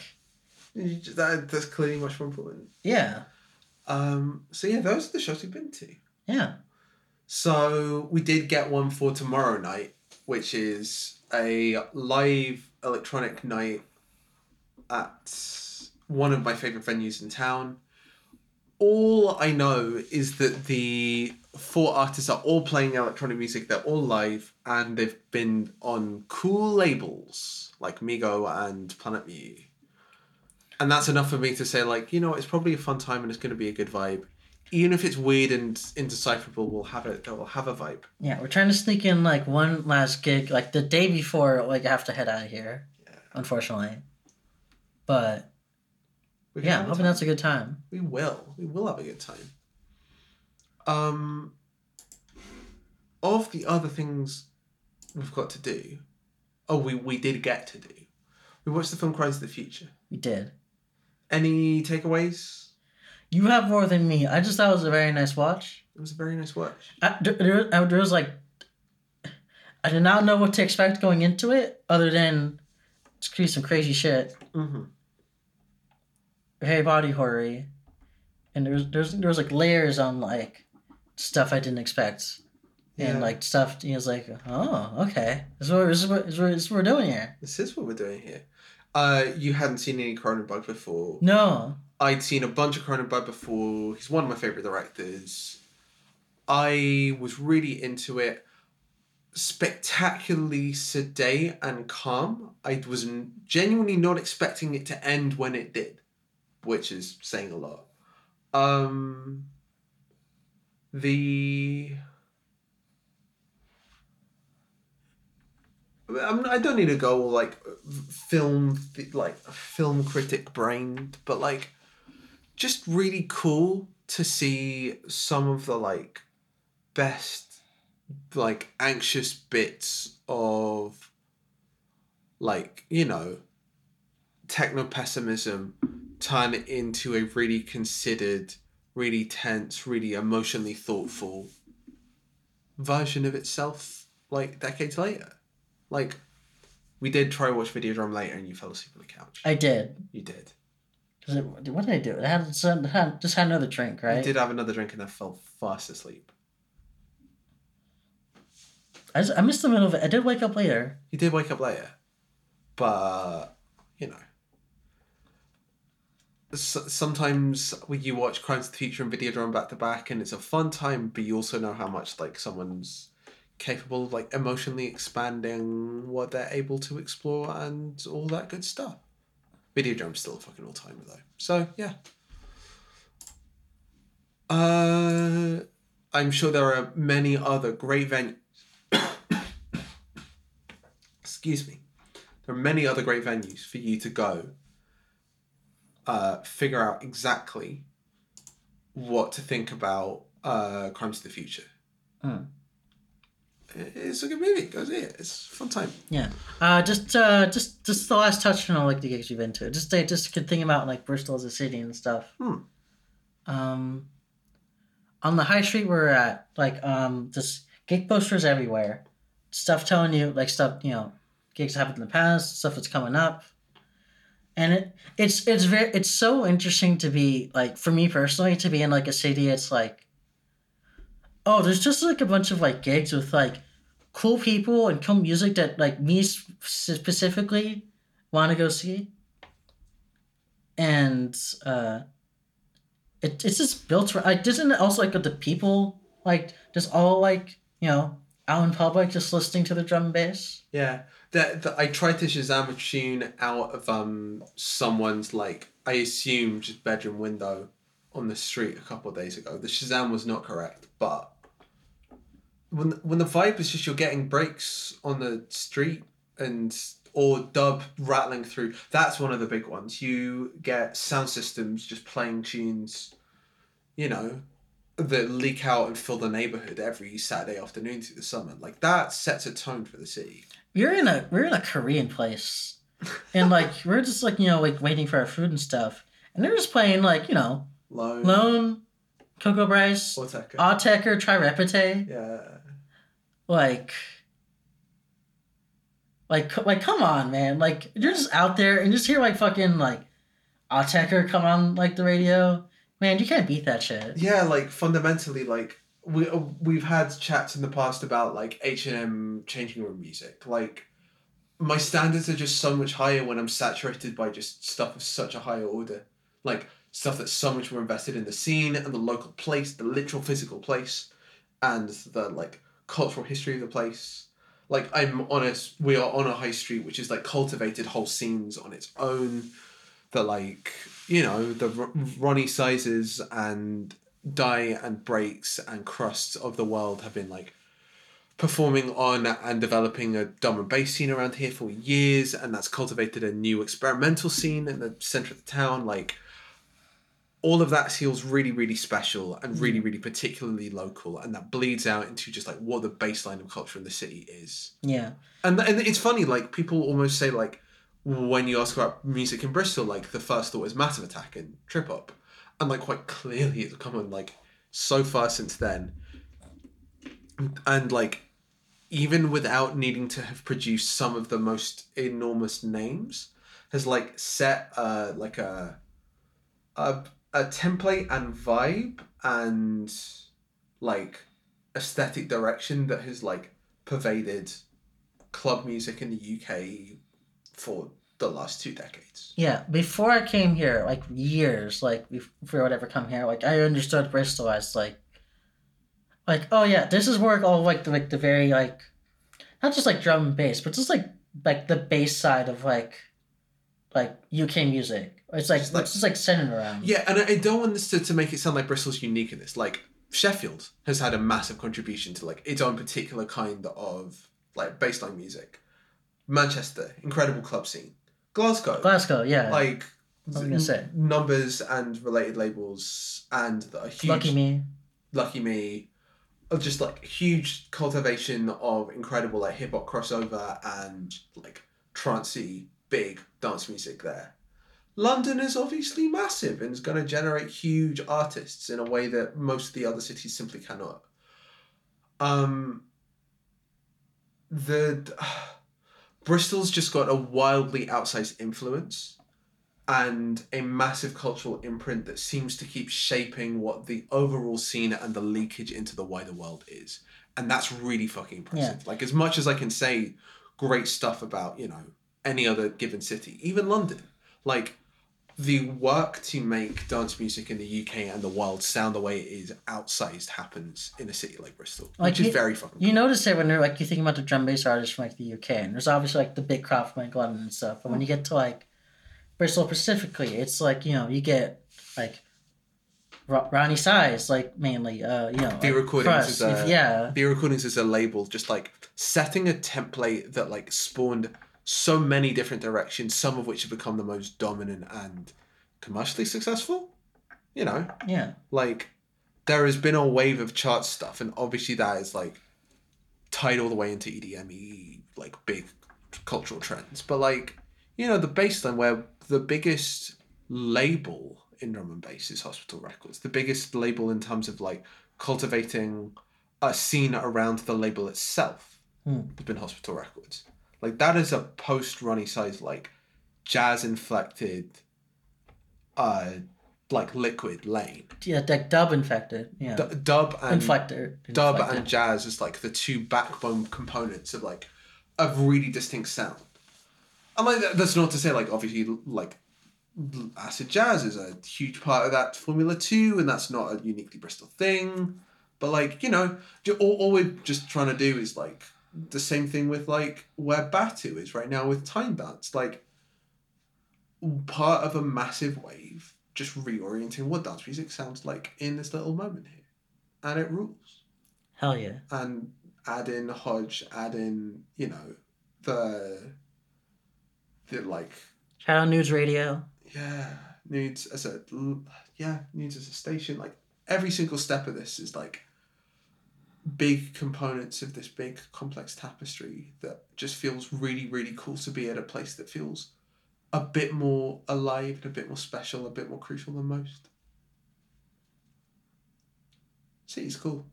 like ju- that, that's clearly much more important. yeah Um, so yeah, those are the shows we've been to. yeah So we did get one for tomorrow night, which is a live electronic night at one of my favorite venues in town. All I know is that the four artists are all playing electronic music. They're all live, and they've been on cool labels like Mego and Planet Mu. And that's enough for me to say, like, you know, it's probably a fun time and it's going to be a good vibe. Even if it's weird and indecipherable, we'll have it. We'll have a vibe. yeah. We're trying to sneak in like one last gig like the day before like I have to head out of here, yeah. unfortunately. But We yeah, I'm hoping that's a good time. We will. We will have a good time. Um, of the other things we've got to do, oh, we, we did get to do. We watched the film Crimes of the Future. We did. Any takeaways? You have more than me. I just thought it was a very nice watch. It was a very nice watch. I, there, there, I- there was like, I did not know what to expect going into it, other than it's some crazy shit, Mm-hmm. Very body horror and there's there's there was like layers on like stuff I didn't expect, and like stuff. He was like, oh, okay, this is what this is what, this is what, this is what we're doing here. This is what we're doing here. Uh, you hadn't seen any Cronenberg before. No, I'd seen a bunch of Cronenberg before. He's one of my favorite directors. I was really into it. Spectacularly sedate and calm. I was genuinely not expecting it to end when it did, which is saying a lot. Um, the I'm, I don't need to go like film like film critic brained, but like just really cool to see some of the like best like anxious bits of like you know techno pessimism turn it into a really considered really tense really emotionally thoughtful version of itself like decades later like we did try watch Videodrome later and you fell asleep on the couch I did. you did it, what did I do? I had, some- had just had another drink, right? I did have another drink and I fell fast asleep I, just, I missed the middle of it. I did wake up later. You did wake up later, but you know, sometimes when you watch Crimes of the Future and *Video Videodrome back to back, and it's a fun time, but you also know how much like someone's capable of like emotionally expanding what they're able to explore and all that good stuff. Video Videodrome's still a fucking all timer though, so yeah. Uh, I'm sure there are many other great venues. Excuse me. There are many other great venues for you to go. Uh, figure out exactly what to think about uh, Crimes of the Future. It- It's a good movie. Go see it. It's a fun time. Yeah. Uh, just uh, just just the last touch on like the gigs you've been to. Just say just good thing about like Bristol as a city and stuff. Hmm. Um, on the high street we're at, like um, just gig posters everywhere, stuff telling you like stuff you know, gigs happened in the past, stuff that's coming up, and it it's it's very it's so interesting to be like for me personally to be in like a city. It's like, oh, there's just like a bunch of like gigs with like cool people and cool music that like me specifically want to go see and uh it, it's just built for like doesn't it also like the people like just all like you know out in public just listening to the drum and bass Yeah, that, that I tried to Shazam a tune out of um someone's like I assume just bedroom window on the street a couple of days ago. The Shazam was not correct, but when when the vibe is just you're getting breaks on the street and or dub rattling through. That's one of the big ones. You get sound systems just playing tunes, you know, that leak out and fill the neighborhood every Saturday afternoon through the summer. Like that sets a tone for the city. We're in a we're in a korean place and like we're just like you know like waiting for our food and stuff and they're just playing like you know Lone. lone coco bryce. Autechre, Trirepite. yeah. like like like come on man like you're just out there and just hear like fucking like Autechre come on like the radio man you can't beat that shit Yeah, like fundamentally, like we uh, we've had chats in the past about like H and M changing room music. Like my standards are just so much higher when I'm saturated by just stuff of such a higher order. Like stuff that's so much more invested in the scene and the local place, the literal physical place, and the like cultural history of the place. Like I'm on a, we are on a high street which is like cultivated whole scenes on its own. The like you know the Roni Sizes and die and breaks and Krusts of the world have been like performing on and developing a drum and bass scene around here for years and that's cultivated a new experimental scene in the center of the town. Like all of that feels really really special and mm-hmm. really really particularly local and that bleeds out into just like what the baseline of culture in the city is. Yeah. And and it's funny like people almost say like when you ask about music in Bristol like the first thought is Massive Attack and Trip Hop and like quite clearly it's come on like so far since then. And like even without needing to have produced some of the most enormous names has like set uh like a a, a template and vibe and like aesthetic direction that has like pervaded club music in the UK for the last two decades. yeah before I came here like years like before I would ever come here like I understood Bristol as like like oh yeah this is where all like the like the very like not just like drum and bass but just like like the bass side of like like UK music it's like Just like- it's just like centered around Yeah, and I, don't want this to, to make it sound like Bristol's unique in this. Like Sheffield has had a massive contribution to like its own particular kind of like bassline music. Manchester, incredible club scene. Glasgow, Glasgow yeah like was gonna say. numbers and related labels and the huge lucky me Lucky Me, of just like huge cultivation of incredible like hip hop crossover and like trancey big dance music there. London is obviously massive and is going to generate huge artists in a way that most of the other cities simply cannot. Um, the Bristol's just got a wildly outsized influence and a massive cultural imprint that seems to keep shaping what the overall scene and the leakage into the wider world is. And that's really fucking impressive. Like as much as I can say great stuff about, you know, any other given city, even London, like the work to make dance music in the UK and the world sound the way it is outsized happens in a city like Bristol, Like, which is very fucking You notice it when you're like you think about the drum bass artists from like the UK, and there's obviously like the big crowd from like London and stuff. But when you get to like Bristol specifically, it's like you know you get like Ro- Roni Size, like mainly, uh, you know, The like, recordings is, uh, if- yeah, V Recordings is a label just like setting a template that like spawned so many different directions, some of which have become the most dominant and commercially successful You know, Yeah. like there has been a wave of chart stuff, and obviously that is like tied all the way into EDME, like big cultural trends. But like, you know, the baseline where the biggest label in drum and bass is Hospital Records. The biggest label in terms of like cultivating a scene around the label itself Hmm. has been Hospital Records. Like that is a post Roni Size like jazz inflected uh like liquid lane. Yeah, like dub infected. Yeah. D- dub and Inflector. dub inflected. and jazz is like the two backbone components of like a really distinct sound. And like that's not to say like obviously like acid jazz is a huge part of that formula too, and that's not a uniquely Bristol thing. But like you know, all, all we're just trying to do is like the same thing with like where Batu is right now with Timedance, like part of a massive wave, just reorienting what dance music sounds like in this little moment here, and it rules Hell yeah. and add in Hodge, add in, you know, the the like Shout out Noods Radio. yeah, Noods as a yeah, Noods as a station. Like every single step of this is like big components of this big complex tapestry that just feels really, really cool to be at a place that feels a bit more alive and a bit more special, a bit more crucial than most. City's cool.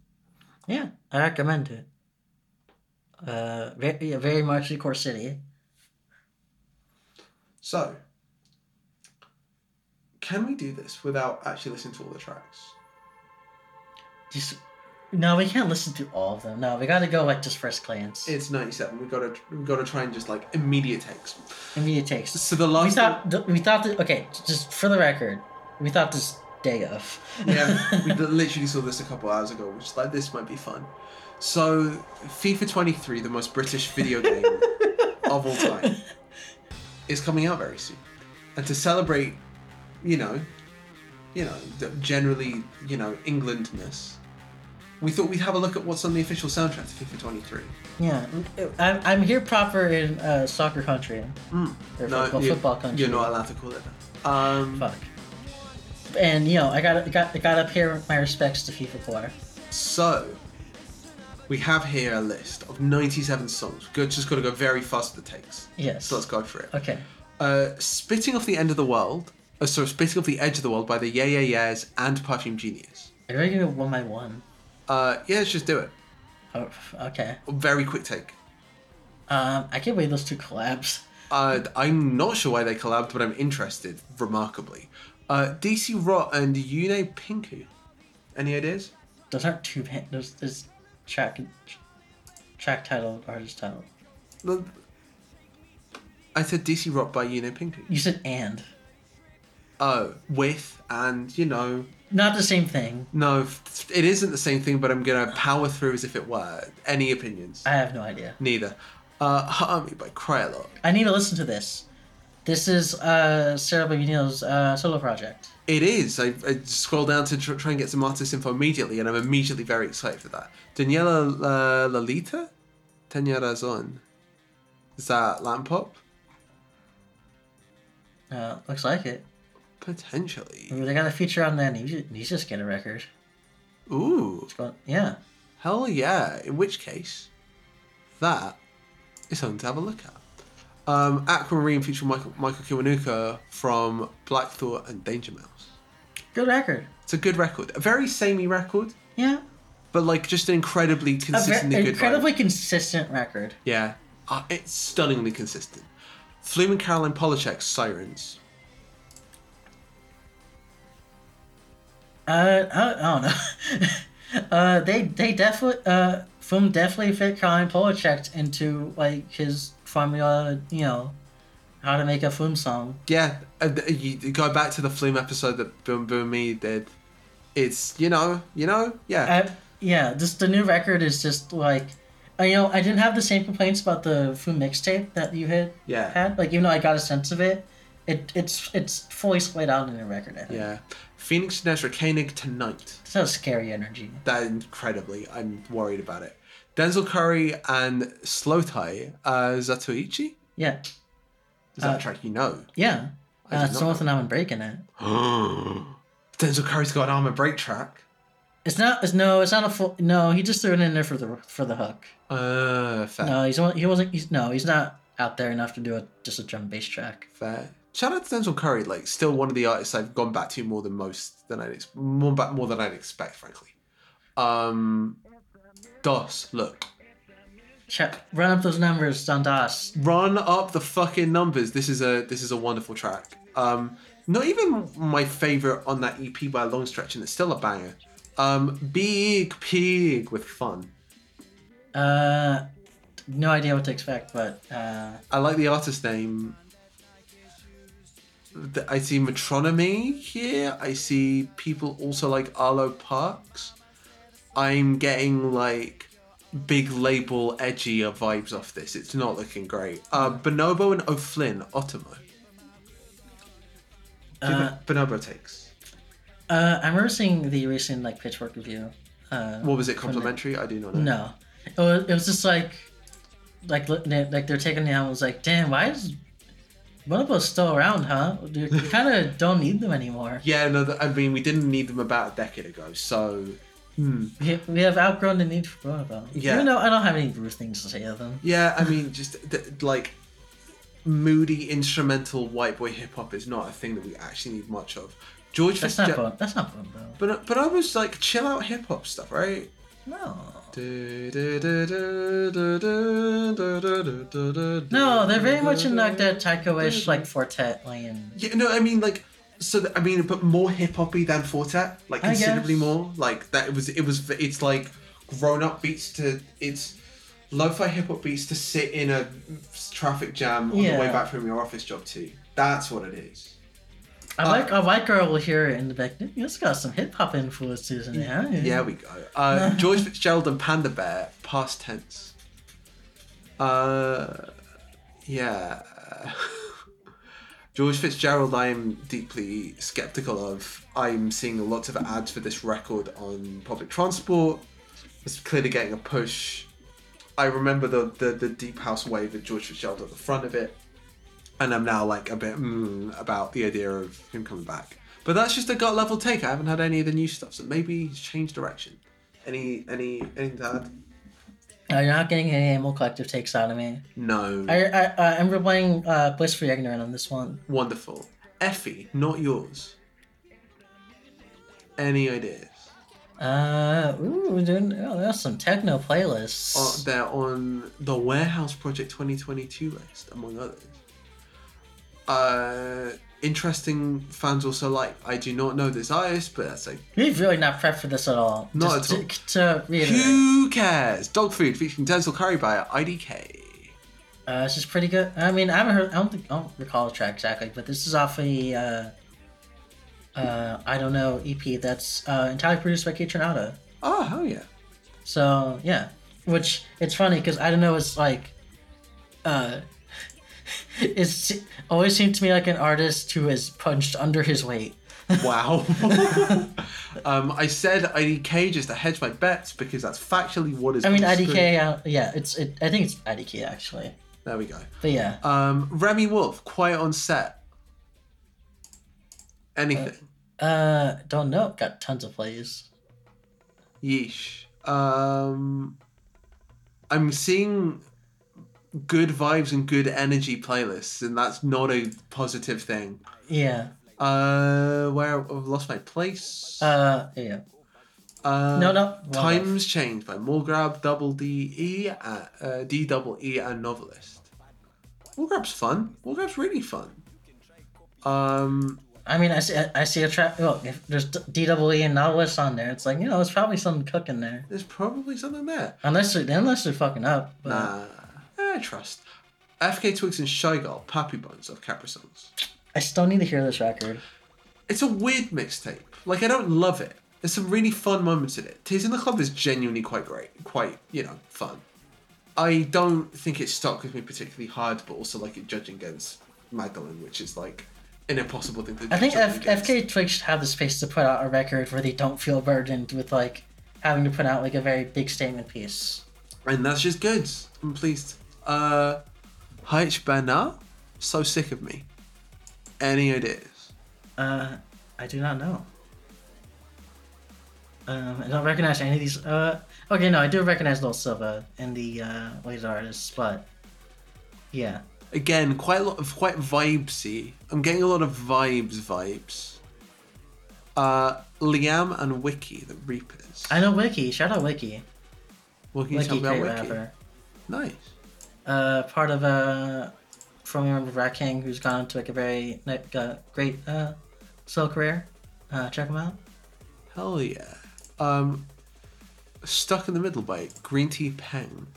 Yeah, I recommend it. Uh, very, yeah, very much the core city. So, can we do this without actually listening to all the tracks? Just no, we can't listen to all of them. No, we got to go like just first glance. It's ninety seven. We gotta we gotta try and just like immediate takes. Immediate takes. So the We last thought th- we thought that okay, just for the record, we thought this day of. yeah, we literally saw this a couple hours ago, which is like this might be fun. So FIFA twenty three, the most British video game of all time, is coming out very soon, and to celebrate, you know, you know, generally you know Englandness. We thought we'd have a look at what's on the official soundtrack to FIFA 23. yeah, I'm, I'm here proper in uh, soccer country or football, you- football country. You're not allowed to call it that. Um, Fuck. And you know, I got got got up here my respects to FIFA Core. so, we have here a list of 97 songs. Good, just got to go very fast with the takes. Yes. So let's go for it. Okay. Uh, Spitting Off the End of the World. Uh, sorry, Spitting Off the Edge of the World by the Yeah Yeah Yeahs and Perfume Genius. We gonna go one by one? Uh, yeah, let's just do it. Oh, okay. Very quick take. Um, I can't believe those two collabs. Uh, I'm not sure why they collabed, but I'm interested, remarkably. Uh, DC Rot and Yune Pinku. Any ideas? Those aren't two. Ban- those there's track track title, artist title. I said DC Rot by Yune Pinku. You said and. Oh, with and, you know, Not the same thing. no, it isn't the same thing, but I'm gonna power through as if it were. Any opinions? I have no idea. Neither. Uh, Me by Cryalot. I need to listen to this. This is uh, Sarah Bonito's uh, solo project. It is. I, I scroll down to tr- try and get some artist info immediately, and I'm immediately very excited for that. Daniela uh, Lalita? Tenya Razon. Is that Lamp Pop? Uh, looks like it. Potentially. They got a feature on there, and you should, you should just get a record. Ooh. Going, yeah. Hell yeah. In which case, that is something to have a look at. Um, Aquamarine featuring Michael, Michael Kiwanuka from Black Thought and Danger Mouse. Good record. It's a good record. A very samey record, Yeah. but like just an incredibly consistently good incredibly consistent record. Yeah. Uh, it's stunningly consistent. Flume and Caroline Polachek's Sirens. Uh, I, I don't know. uh, they they definitely uh, Flume definitely fit Caroline Polachek into like his formula. You know, how to make a Flume song. Yeah, and you go back to the Flume episode that Boom Boom Me did. It's, you know, you know, yeah. I, yeah, just the new record is just like, uh, you know, I didn't have the same complaints about the Flume mixtape that you had Yeah. had. Like even though I got a sense of it, it it's it's fully splayed out in the record. I think. yeah. Phoenix Ezra Koenig tonight. So scary energy. That incredibly. I'm worried about it. Denzel Curry and slowthai, uh, Zatoichi? Yeah, Is that Uh, a track you know? yeah. I uh, it's not the one know. with the I'm breaking it. Denzel Curry's got an Amen break track. It's not. It's no. It's not a full. No, he just threw it in there for the for the hook. Uh, fair. No, he's he wasn't. He's no. He's not out there enough to do a just a drum bass track. Fair. Shout out to Denzel Curry, like still one of the artists I've gone back to more than most than I'd more back more than I'd expect, frankly. Um, Dos, look, Check, run up those numbers, Dundas. run up the fucking numbers. This is a this is a wonderful track. Um, not even my favorite on that EP by a long stretch, and it's still a banger. Um, Big Pig with fun. Uh, no idea what to expect, but uh, I like the artist name. I see Metronomy here. I see people also like Arlo Parks. I'm getting like big label edgier vibes off this. It's not looking great. Uh, Bonobo and O'Flynn, Otomo. Uh, Bonobo takes. uh, I remember seeing the recent like Pitchfork review. Uh, What was it? Complimentary? I do not know. No, it was, it was just like, like like they're taking the album. Was like, damn, why is Bonobo still around, huh? You kind of don't need them anymore. Yeah, no. th- I mean, we didn't need them about a decade ago. So, hmm. We, we have outgrown the need for Bonobo. Yeah. Even though I don't have any rude things to say of them. Yeah, I mean, just th- like moody instrumental white boy hip hop is not a thing that we actually need much of. George That's not Fitzgerald, Bon. That's not Bonobo. but but I was like chill out hip hop stuff, right? No. No, they're very much in like that Tycho-ish like Four Tet lane. Yeah, no, I mean like so. th- I mean, but more hip hoppy than Four Tet, like considerably more. Like that. It was. It was. It's like grown up beats to. It's lo-fi hip hop beats to sit in a traffic jam on the way back from your office job too. That's what it is. I Uh, like a white girl will hear it in the back. It's got some hip hop influences in there. huh? Yeah, we go. Uh, George Fitzgerald and Panda Bear, past tense. Uh, yeah. George Fitzgerald, I am deeply skeptical of. I'm seeing lots of ads for this record on public transport. It's clearly getting a push. I remember the, the, the deep house wave with George Fitzgerald at the front of it. And I'm now like a bit mm, about the idea of him coming back. But that's just a gut level take. I haven't had any of the new stuff, so maybe he's changed direction. Any any anything to add? Uh, you're not getting any Animal Collective takes out of me. No. I, I, I I'm replaying uh, Bliss for Ignorant on this one. Wonderful. Effie, not yours. Any ideas? Uh, ooh, we're doing, oh, there's some techno playlists. Uh, they're on the Warehouse Project 2022 list, among others. Uh, interesting fans also like. I do not know this artist, but that's like We've really not prepped for this at all. Not Just at all. To, to reiterate, Who cares? Dog Food featuring Denzel Curry by IDK. uh, this is pretty good. I mean, I haven't heard. I don't think I don't recall the track exactly, but this is off a. Uh, uh, I don't know EP that's uh, entirely produced by Kaytranada. Oh, hell yeah. So yeah, which it's funny because I don't know. It's like, uh, it's always seemed to me like an artist who is punched under his weight. Wow. um, I said IDK just to hedge my bets because that's factually what is. I mean, on the screen. IDK. Uh, yeah, it's. It, I think it's IDK actually. There we go. But yeah, Um, Remi Wolf, quiet on set. Anything. uh, don't know. Got tons of plays. Yeesh. Um, I'm seeing good vibes and good energy playlists, and that's not a positive thing. Yeah. Uh, where I've lost my place. Uh, yeah. Uh, no, no. One Times Changed by Mall Grab, Double D E, uh, uh, D Double E, and Novelist. Mall Grab's fun. Mall Grab's really fun. Um, I mean, I see. I see a track. Well, if there's D double E and Novelist on there, it's like you know, there's probably something cooking there. there's probably something there. Unless they're unless they're fucking up. But Nah, I trust. FKA twigs and Shy Girl, Papi Bones of Caprisongs. I still need to hear this record. It's a weird mixtape. Like I don't love it. There's some really fun moments in it. Tears in the Club is genuinely quite great, quite you know fun. I don't think it stuck with me particularly hard, but also like it judging against Magdalene, which is like an impossible thing to. Do. I think F- FKA twigs should have the space to put out a record where they don't feel burdened with like having to put out like a very big statement piece. and that's just good. I'm pleased. Uh, Haich Bana, so sick of me. Any ideas? Uh, I do not know. Um, I don't recognize any of these. Uh, okay, no, I do recognize Lil Silva and the uh, laser artists, but yeah, Again, quite a lot of quite vibesy. I'm getting a lot of vibes, vibes. Uh, Liam and Wiki, the Reapers. I know Wiki. Shout out Wiki. What can you tell Wiki, me about Wiki? rapper. Nice. Uh, part of uh, from member of Ratking, who's gone on to like a very uh, great uh, solo career. Uh, check him out. Hell yeah. Um, Stuck in the Middle by Green Tea Peng.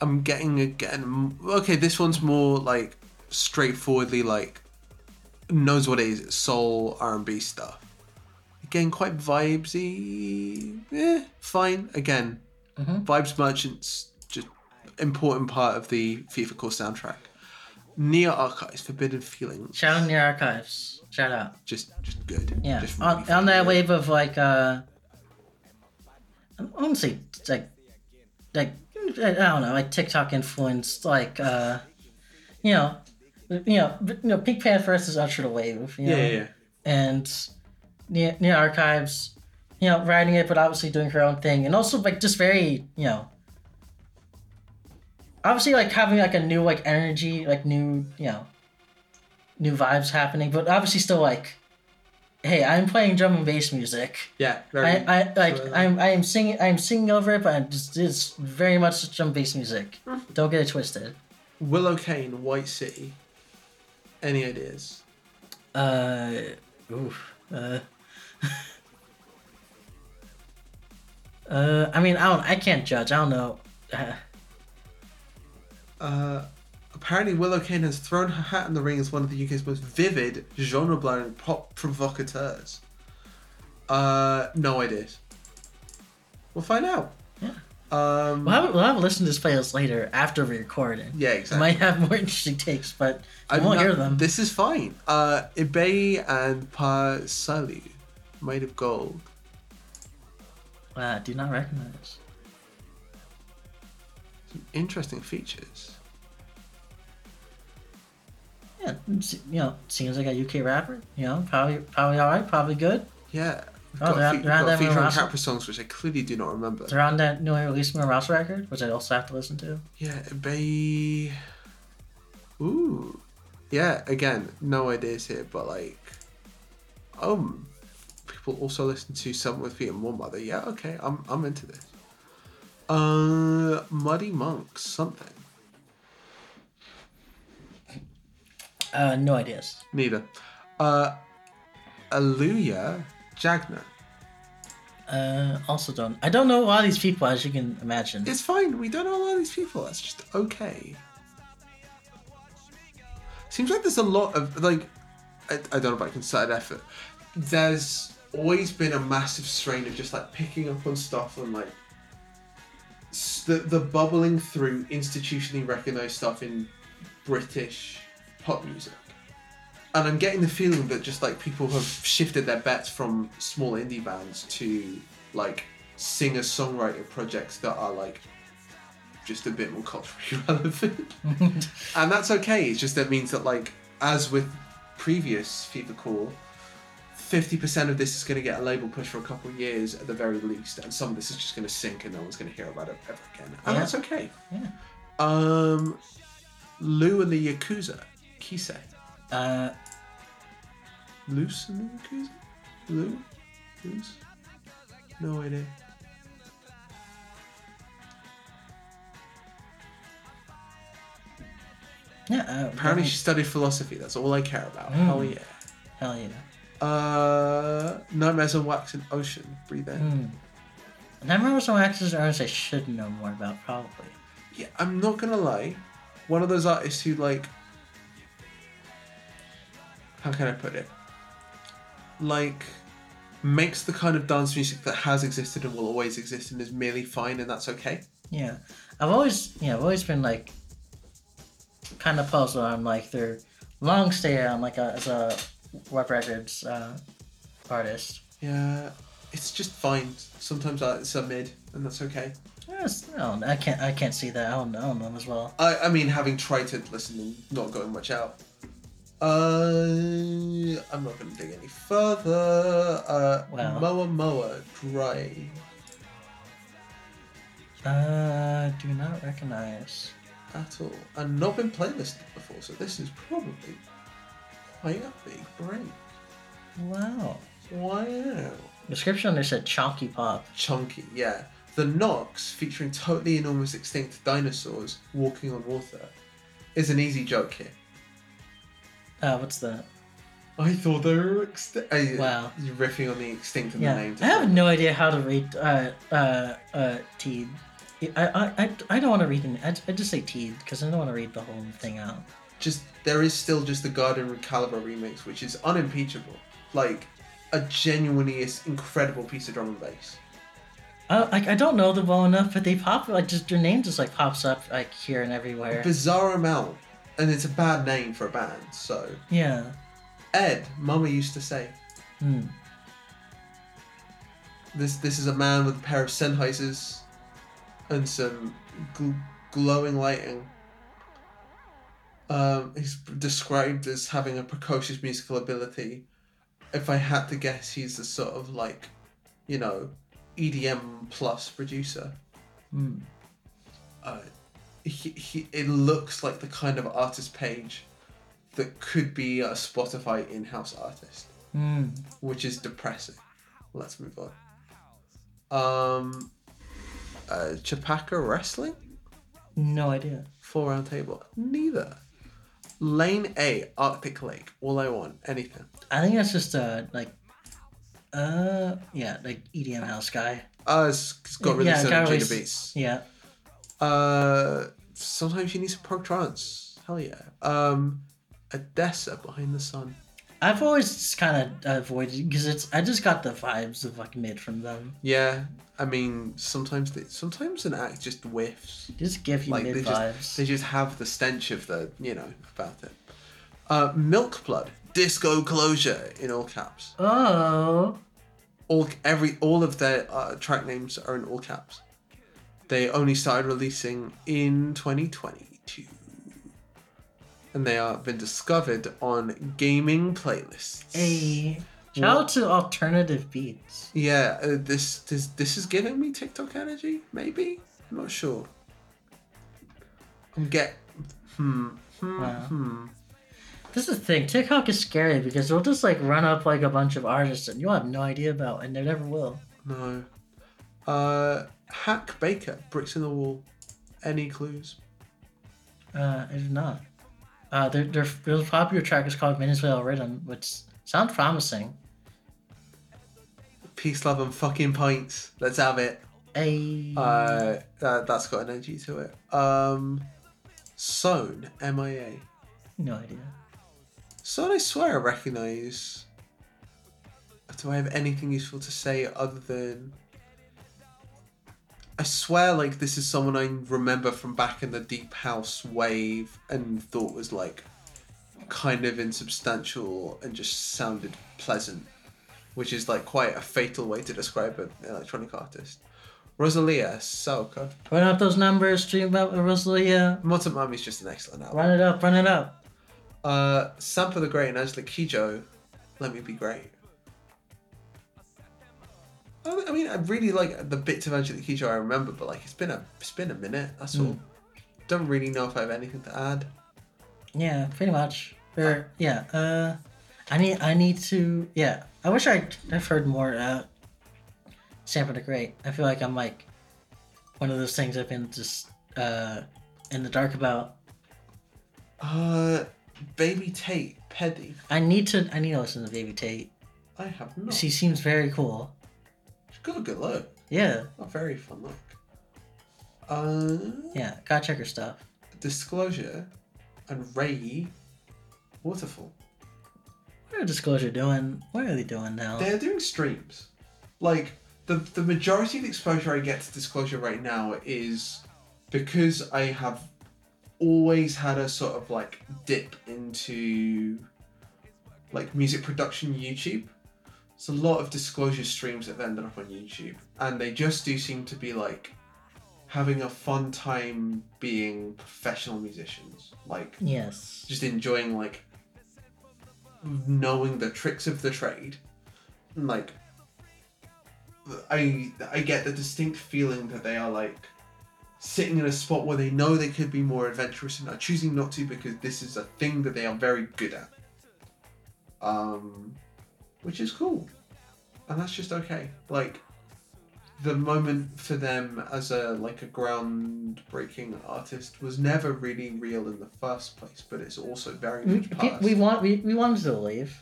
I'm getting again. Okay, this one's more like straightforwardly like knows what it is. It's soul R and B stuff. Again, quite vibesy. Eh, fine. Again, Mhm. vibes merchants important part of the FIFA core soundtrack. Nia Archives, Forbidden Feelings. Shout out Nia Archives. Shout out. Just, just good. Yeah, Just on, really on that good. wave of like uh, I don't say like like I don't know like TikTok influenced like uh, you know, you know, you know, PinkPantheress ushered a wave. You know? Yeah, yeah, yeah. and near, Nia Archives, you know, writing it, but obviously doing her own thing, and also like just very, you know, obviously like having like a new like energy, like new, you know, new vibes happening, but obviously still like, hey, I'm playing drum and bass music. Yeah, very. I, I like so- I'm I am singing I'm singing over it, but I'm just it's very much drum and bass music. Don't get it twisted. Willow Kayne, White City. Any ideas? Uh, oof. Uh, uh, I mean, I don't. I can't judge. I don't know. Uh, Uh, apparently, Willow Kayne has thrown her hat in the ring as one of the UK's most vivid, genre-blowing pop provocateurs. Uh, no ideas. We'll find out. Yeah. Um, we'll have we'll have a listen to this playlist later after we record it. yeah, We exactly. might have more interesting takes, but I'm won't not- hear them. This is fine. Uh, Ibe and Pa Salieu, made of gold. I do not recognize. Some interesting features. Yeah, you know, seems like a UK rapper. You know, probably probably all right, probably good. Yeah. We've Oh, got, fe- we've they're on got a that feature on? Capra songs, which I clearly do not remember. They're on that newly released from Ross record, which I also have to listen to. Yeah, Bay. Ooh. Yeah, again, no ideas here, but like, um, people also listen to Someone with Feet and One Mother. Yeah, okay, I'm I'm into this. Uh, Muddy Monks, something. Uh, no ideas. Neither. Uh, Aluya Jagna. Uh, also don't. I don't know a lot of these people, as you can imagine. It's fine. We don't know a lot of these people. That's just okay. Seems like there's a lot of like, I, I don't know about concerted effort. There's always been a massive strain of just like picking up on stuff and like the the bubbling through institutionally recognized stuff in British pop music. And I'm getting the feeling that just like people have shifted their bets from small indie bands to like singer songwriter projects that are like just a bit more culturally relevant. and that's okay. It's just that means that like as with previous FIFA Core, fifty percent of this is going to get a label push for a couple of years at the very least, and some of this is just going to sink and no one's going to hear about it ever again. And Yeah. that's okay. Yeah. Um, Lou and the Yakuza, Kisei. Uh, Loose and the Yakuza? Lou? Loose? No idea. yeah. Uh, Apparently, yeah, she studied philosophy. That's all I care about. Mm. Hell yeah. Hell yeah. Uh, Nightmares on Wax and Ocean. Breathe in. Hmm. And I remember some actors and artists I should know more about, probably. Yeah, I'm not gonna lie. One of those artists who like. How can I put it? Like, makes the kind of dance music that has existed and will always exist and is merely fine and that's okay. Yeah, I've always, yeah, I've always been like, kind of puzzled on like their long stay on like a, as a Warp Records uh, artist. Yeah, it's just fine. Sometimes it's a mid and that's okay. Yes, no, I can't, I can't see that. I don't, I don't know them as well. I, I mean, having tried to listen and not going much out. Uh, I'm not going to dig any further. Uh, Wow. Moa Moa Dry. Uh, do not recognize. at all. And not been playlisted before, so this is probably quite a big break. Wow. Wow. Description they said chunky pop. Chunky, yeah. The Knocks, featuring totally enormous extinct dinosaurs walking on water, is an easy joke here. Uh, what's that? I thought they were extinct. Uh, Wow. You're riffing on the extinct in Yeah, the name. I have no idea how to read uh uh uh Teed. I I I, I don't want to read it. I, I just say Teed because I don't want to read the whole thing out. Just there is still just the Garden Calibre remix, which is unimpeachable. Like a genuinely is- incredible piece of drum and bass. I like I don't know them well enough, but they pop like just their name just like pops up like here and everywhere. Bizarre amount, and it's a bad name for a band. So Yeah. Ed, Mama used to say, Hmm. this this is a man with a pair of Sennheisers and some gl- glowing lighting. Um, he's described as having a precocious musical ability. If I had to guess, he's the sort of like, you know, EDM plus producer. Hmm. Uh, he, he, it looks like the kind of artist page that could be a Spotify in-house artist Hmm. which is depressing. Let's move on. Um, uh, Chapaka Wrestling, No idea. four round table. Neither. Lane A, Arctic Lake. All I want, anything. I think that's just uh like uh yeah like EDM house guy. Uh, it's, it's got really Yeah, got Anjunabeats. Yeah. Uh, sometimes you need some prog trance. Hell yeah. Um, ODESZA behind the sun. I've always kind of avoided because it's I just got the vibes of like mid from them. Yeah, I mean sometimes they, sometimes an act just whiffs. Just give you like mid they vibes. just they just have the stench of the you know about it. Uh, Milk Blood, Disco Closure in all caps. oh. All every all of their uh, track names are in all caps. They only started releasing in 2022, and they are been discovered on gaming playlists. A shout out to alternative beats. Yeah, uh, this this this is giving me TikTok energy. Maybe I'm not sure. I'm get hmm hmm Wow. hmm. This is the thing. TikTok is scary because they'll just like run up like a bunch of artists and you'll have no idea about, and they never will. No. Uh, Hack Baker, Bricks in the Wall. Any clues? Uh, I do not. Uh, their their their popular track is called Venezuela Rhythm, which sounds promising. Peace, love, and fucking pints. Let's have it. A Uh, that, that's got an energy to it. Um, Sewn, MIA. no idea. Sewn, I swear I recognise. Do I have anything useful to say other than. I swear, like, this is someone I remember from back in the Deep House wave and thought was, like, kind of insubstantial and just sounded pleasant, which is, like, quite a fatal way to describe an electronic artist. Rosalia, Saoko. Run up those numbers. Stream about Rosalia. Motomami's just an excellent album. Run it up. Run it up. Uh, Sampa the Great and Angélique Kidjo, Let Me Be Great. I mean, I really like the bits of Angélique Kidjo I remember, but like it's been a it's been a minute. That's all. Don't really know if I have anything to add. Yeah, pretty much. Or yeah. Uh, I need I need to yeah. I wish I I've heard more. Uh, the Great. I feel like I'm like one of those things I've been just uh in the dark about. Uh, Baby Tate, Peddy. I need to I need to listen to Baby Tate. I have not. She seems very cool. Got a good look. Yeah, A very fun look. Uh, yeah. Gotta check her stuff. Disclosure and RAYE Waterfall. What are Disclosure doing? What are they doing now? They're doing streams. Like the the majority of the exposure I get to disclosure right now is because I have always had a sort of like dip into like music production YouTube. It's a lot of disclosure streams that have ended up on YouTube, and they just do seem to be like having a fun time being professional musicians. Like Yes. just enjoying like knowing the tricks of the trade. And like, I I get the distinct feeling that they are like sitting in a spot where they know they could be more adventurous and are choosing not to because this is a thing that they are very good at. Um, which is cool, and that's just okay. Like, the moment for them as a like a groundbreaking artist was never really real in the first place, but it's also very We, much past. we want we, we wanted to believe.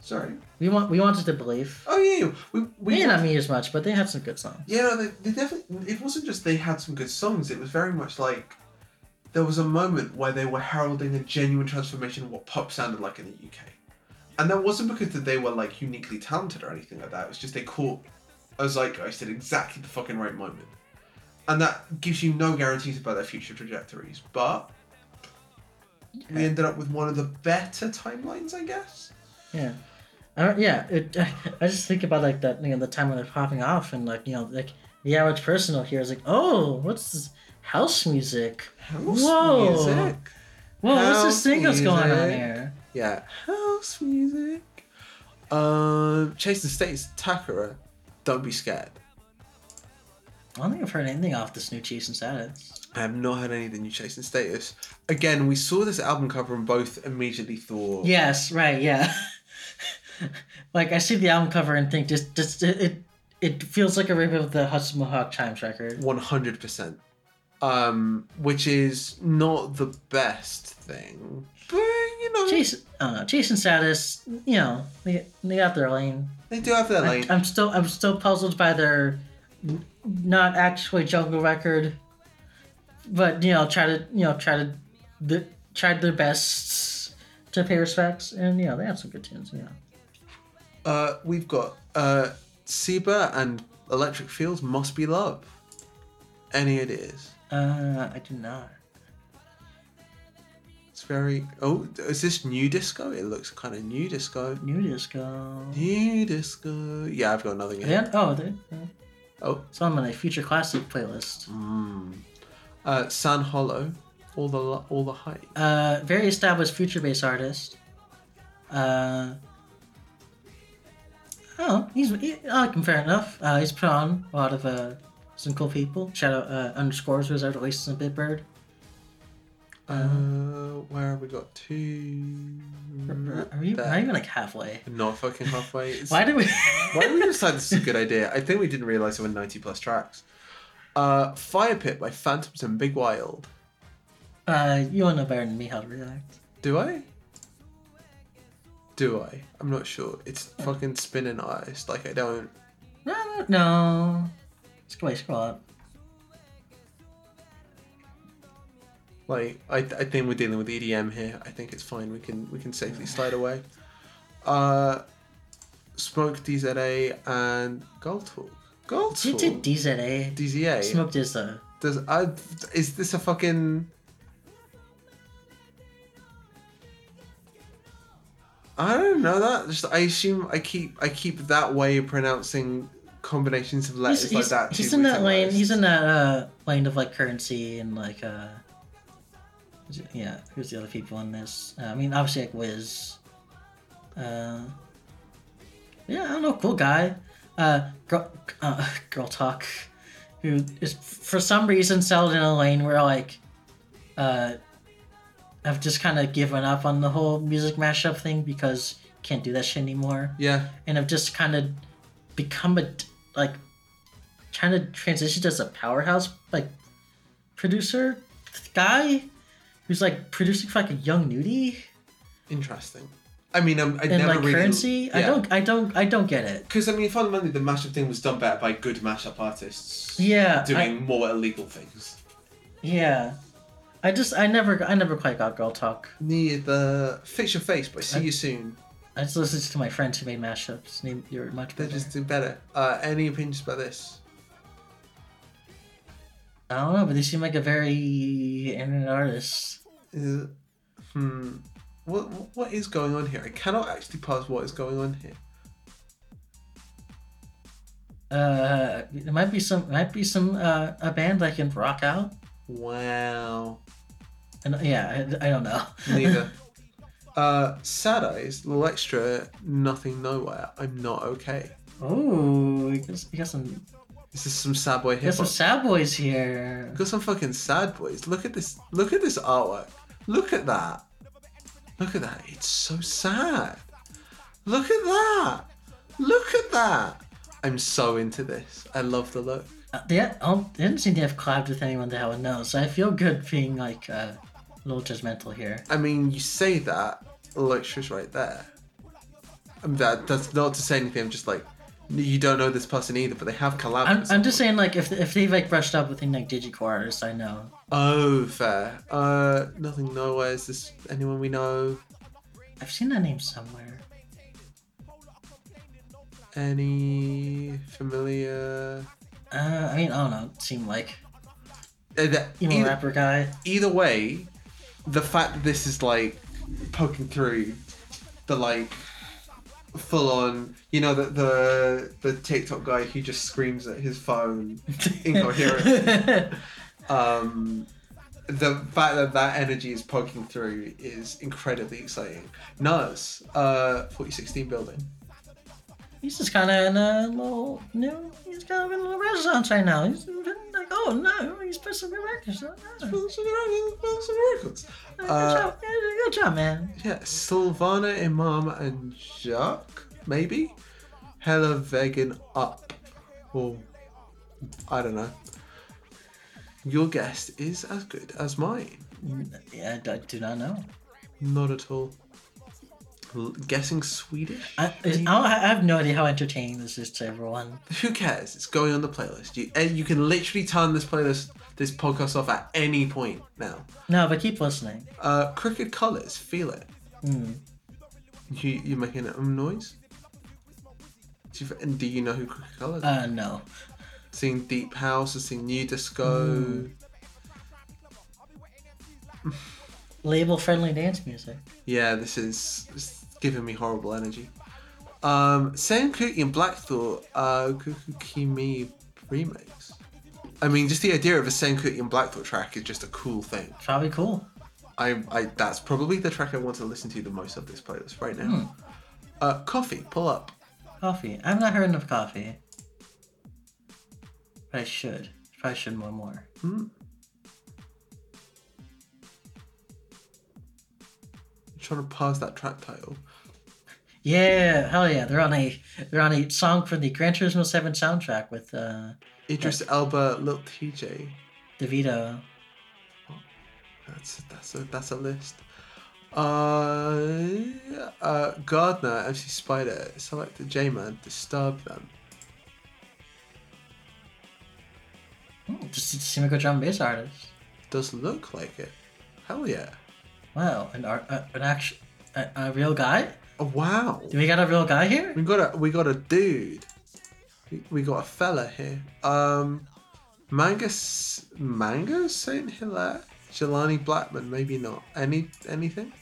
Sorry. We want we wanted to believe. Oh yeah, yeah. we we May not mean as much, but they have some good songs. Yeah, no, they, they definitely. It wasn't just they had some good songs. It was very much like there was a moment where they were heralding a genuine transformation of what pop sounded like in the UK, and that wasn't because that they were like uniquely talented or anything like that. It was just they caught a zeitgeist at exactly the fucking right moment, and that gives you no guarantees about their future trajectories. But we ended up with one of the better timelines, I guess. Yeah. I don't, yeah, it, I just think about like that, you know, the time when they're popping off, and like you know, like the average person will hear is like, oh, what's this house music? House Whoa. music. Whoa, what's this thing that's going on here? Yeah, house music. Um, Chase and Status Takura. Don't be scared. I don't think I've heard anything off this new Chase and Status. I have not heard any of the new Chase and Status. Again, we saw this album cover and both immediately thought, Yes, right, yeah. like I see the album cover and think just just it it, it feels like a rip of the Hudson Mohawke Chimes record. one hundred percent. Um, which is not the best thing, you know, Jason, I don't know. Chase and Status, you know, they, they got their lane. they do have their I, lane. I'm still I'm still puzzled by their n- not actually jungle record, but you know try to you know try to the, tried their best to pay respects and you know they have some good tunes. Yeah. Uh, we've got uh, Seba and Electric Fields. Must be love. Any ideas? Uh, I do not. Very. Oh, is this new disco? It looks kind of new disco. New disco. New disco. Yeah, I've got nothing. Oh, they're, uh, Oh, it's on my future classic playlist. mm. uh, San Holo. All the all the hype. Uh, very established future bass artist. Uh, oh, he's he, I like him fair enough. Uh, he's put on a lot of uh, some cool people. Shout out uh, underscores was out released in Bitbird. Uh, where have we got two? Are, we There. not even like halfway? Not fucking halfway. Why did we? Why did we decide this is a good idea? I think we didn't realize there were ninety plus tracks. Uh, Fire Pit by Phantoms and Big Wild. Uh, you wanna know better than me how to react. Do I? Do I? I'm not sure. It's fucking spinning eyes. Like I don't. No, no, no. Scroll, scroll up. Like I, I think we're dealing with EDM here. I think it's fine. We can we can safely slide away. Uh, Smoke DZA and Girl Talk. Girl Talk. did DZA. DZA. Smoke uh Does I is this a fucking? I don't know that. Just I assume I keep I keep that way of pronouncing combinations of letters he's, like he's, that. he's in that lane. He's in that uh, lane of like Curren$y and like uh, yeah. Who's the other people in this? Uh, I mean, obviously like Wiz. Uh, yeah, I don't know. Cool guy. Uh, girl, uh, girl talk. Who is for some reason settled in a lane where like, uh, I've just kind of given up on the whole music mashup thing because can't do that shit anymore Yeah, and I've just kind of become a like trying to transition as a powerhouse like producer guy who's like producing for like a Young Nudy interesting. I mean, I'm, I and never like really Curren$y. I don't, I don't, I don't get it. because I mean fundamentally the mashup thing was done better by good mashup artists Yeah, doing more illegal things. yeah. I just, I never, I never quite got girl talk. Neither fix your face, but see you soon. I just listened to my friends who made mashups. You're much better. They better. just do better. Uh, any opinions about this? I don't know, but they seem like a very internet artist. Uh, hmm. What what is going on here? I cannot actually parse what is going on here. Uh, it might be some, might be some, uh, a band I can rock out. Wow. And yeah, I, I don't know. Neither. Uh, Sad Eyes, little extra, nothing nowhere. I'm not okay. Oh, you got, you got some, This is some sad boy hip some sad boys here. Got some fucking sad boys. Look at this. Look at this artwork. Look at that. Look at that. It's so sad. Look at that. Look at that. I'm so into this. I love the look. Uh, they, oh, they didn't seem to have collabed with anyone that I would know, so I feel good being like uh, a little judgmental here. I mean, you say that, Electra's right there. I mean, that, that's not to say anything. I'm just like, you don't know this person either, but they have collabed. I'm, I'm just saying, like, if, if they've like brushed up with any like digicore artists, I know. Oh, fair. Uh, nothing nowhere. Is this anyone we know? I've seen that name somewhere. Any familiar? Uh, I mean, I don't know. It seemed like Uh, that- emo either, rapper guy. either way, the fact that this is like poking through the like full on, you know, the the the TikTok guy who just screams at his phone, incoherent. um, the fact that that energy is poking through is incredibly exciting. Nuz, uh, 4016 building. He's just kind of in a little new. He's kind of in a little renaissance right now. He's like, oh no, he's some good records. records. Good Uh, job, good job, man. Yeah, Silvana, Imam, and Jacques, maybe? Hella vegan up. Or, I don't know. Your guess is as good as mine. Yeah, I do not know. Not at all. Guessing Swedish? I, I, I have no idea how entertaining this is to everyone. Who cares? It's going on the playlist. You, and you can literally turn this playlist, this podcast off at any point now. No, but keep listening. Uh, Crooked Colours, feel it. Hmm. You, you making an um noise? Do you, and do you know who Crooked Colours? Uh, no. Seeing Deep House, I've seen New Disco. Label friendly dance music. Yeah, this is giving me horrible energy. Um, Cookie and Black Thought, uh, Kukumi remix. I mean, just the idea of a Sam Cooke and Black Thought track is just a cool thing. Probably cool. I, I, that's probably the track I want to listen to the most of this playlist right now. Uh, Koffee, pull up. Koffee. I've not heard enough Koffee. But I should. Probably should more more. trying to pause that track title. Yeah, hell yeah. They're on a they're on a song from the Gran Turismo 7 soundtrack with uh Idris Elba, Lil TJ. DeVito. That's that's a that's a list. Uh, uh, Gardner, MC Spider, select the J Man, disturb them. Hmm, Just seem like a drum bass artist. Does look like it. Hell yeah. Wow, an art, uh, an actual, a, a real guy? Oh, wow. Do we got a real guy here? We got a we got a dude. We, got a fella here. Um, Mangus Mangus Saint Hilaire, Jelani Blackman, maybe not. Any anything?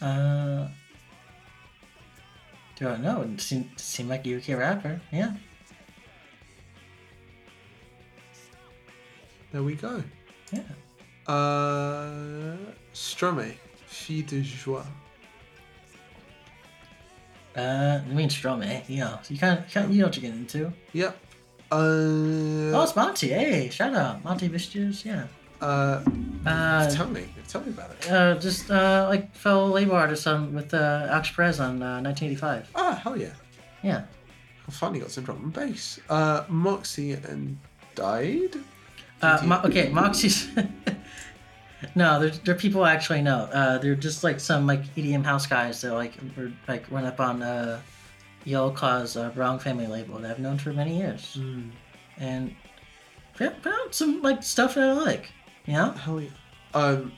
Uh, do I know? It seemed, seemed like a UK rapper. Yeah. There we go. Yeah. Uh, Stromae, Fille de Joie. Uh, I mean Stromae, you know, you kind of, you know what you're getting into. Yep. Uh, Oh, it's Monty. Hey, shout out Monty Vicious. Yeah. uh, Uh, tell me, tell me about it. uh, just uh, like fellow label artist on with uh, Alex Perez on uh, 1985. Ah, hell yeah. Yeah. I finally got some drum and bass. Uh, Moxie and Died. Uh, Mo- okay, Moxie's. no, they're, they're people I actually know. Uh, they're just like some like EDM house guys that like were like run up on uh, Yellow Claw's uh, Barong Family label that I've known for many years, Mm, and put put out some like stuff that I like. You know, hell yeah. Um,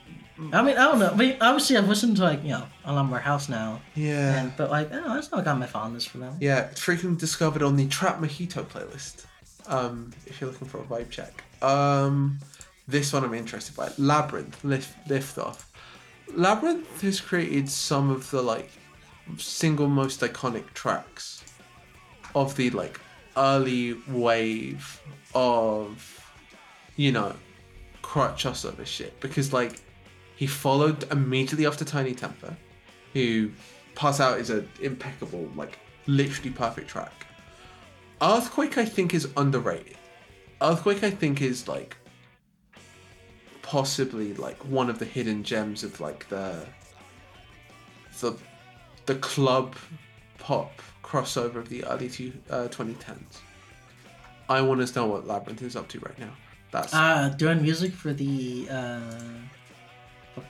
I mean, I don't know. I mean, obviously, I've listened to like you know a lot more house now, yeah. and but like, I don't know, I still got my fondness for them. Yeah, it's freaking discovered on the Trap Mojito playlist. Um, if you're looking for a vibe check. Um, this one I'm interested by. Labrinth, lift, lift off. Labrinth has created some of the like single most iconic tracks of the like early wave of you know crutch us over shit because like He followed immediately after Tinie Tempah, who Pass Out is an impeccable, like literally perfect track. Earthquake, I think, is underrated. Earthquake, I think, is like possibly like one of the hidden gems of like the the the club pop crossover of the early two, uh, 2010s. I want to know what Labrinth is up to right now. That's Uh, doing music for the uh,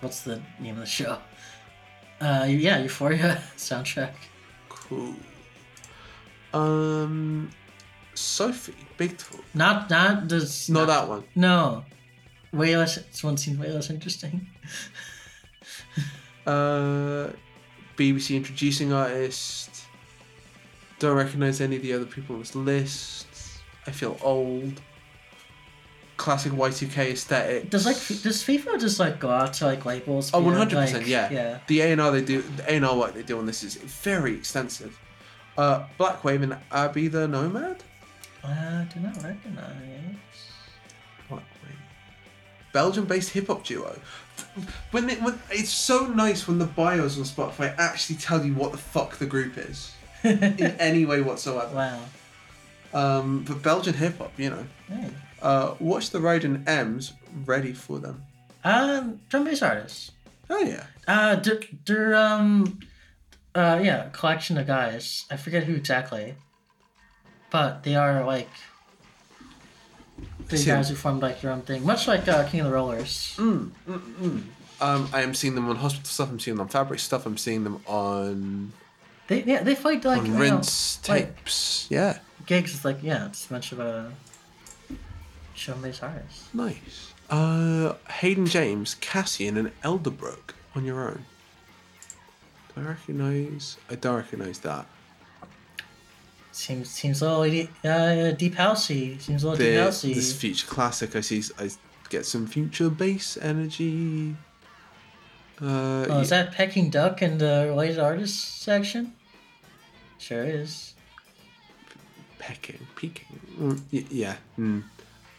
what's the name of the show? Uh, yeah, Euphoria soundtrack. cool. Um, Sophie, Big Talk. Not not this. Not that one. No, way less. This one seems way less interesting. Uh, BBC introducing artist. Don't recognize any of the other people on this list. I feel old. Classic Y2K aesthetic. Does like does FIFA just like go out to like labels? Oh, be one hundred percent. Yeah. Yeah. The A and R they do, the A and R work they do on this is very extensive. Uh, Black Wave and Abby the Nomad. I do not recognize. Belgian-based hip hop duo. When, they, when it's so nice when the bios on Spotify actually tell you what the fuck the group is in any way whatsoever. Wow. Um, but Belgian hip hop, you know. Hey. Uh, watch the in M's ready for them. Um, drum bass artists. Oh yeah. Uh, they're, they're um, uh, yeah, collection of guys. I forget who exactly, but they are like three See- guys who formed like their own thing, much like uh, King of the Rollers. Um, I am seeing them on hospital stuff. I'm seeing them on fabric stuff. I'm seeing them on They yeah they fight like on you know, rinse like yeah, gigs. is like yeah, it's much of a drum bass artist. nice. Uh, Hayden James, Cassian, and Elderbrook on your own. Do I recognize? I don't recognize that. Seems seems a little deep, uh, deep housey. Seems a little deep housey. this future classic. I see. I get some future bass energy. Uh, Oh, is that Peking Duk in the related artists section? Sure is. pecking, peeking. Mm, y- yeah. Mm.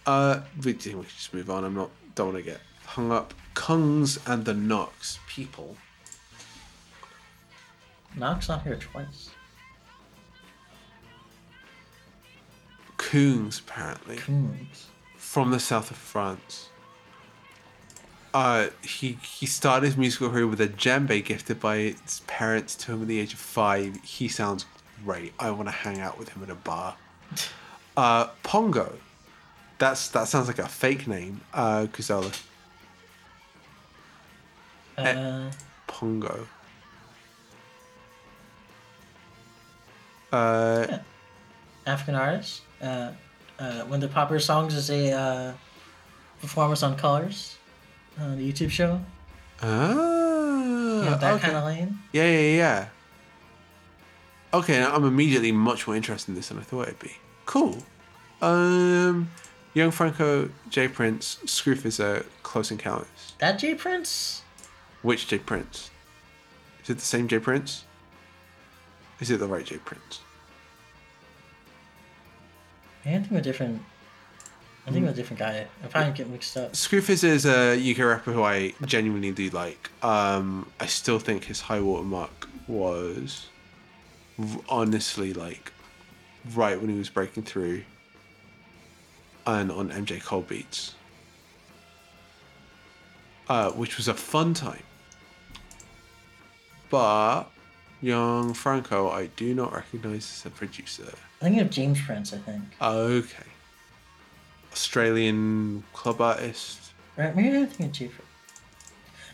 Uh, we we should just move on. I'm not. Don't want to get hung up. Kungs and the Knocks people. Knocks not here twice. Coons apparently Coons. from the south of France. Uh, he he started his musical career with a djembe gifted by his parents to him at the age of five. He sounds great. I want to hang out with him in a bar. Uh, Pongo. That's that sounds like a fake name. Uh, Guzella. Uh, Pongo. Uh, African artist. Uh, uh, one of the popular songs is a uh, performance on Colors, uh, the YouTube show. ah, You know, that okay. kind of lane. Yeah, yeah, yeah. Okay, I'm immediately much more interested in this than I thought it'd be. Cool. Um, Young Franco, J Prince, Scrufizzer, Close Encounters. That J Prince? Which J Prince? Is it the same J Prince? Is it the right J Prince? I think of a different. I think of a different guy. I probably get mixed up. Scrufizzer is a UK rapper who I genuinely do like. Um, I still think his high watermark was honestly like right when he was breaking through and on MJ Cole beats. Uh, which was a fun time. But young Franco, I do not recognize as a producer. I think of James Prince. I think. Okay. Australian club artist. Right? Maybe I think of J Prince.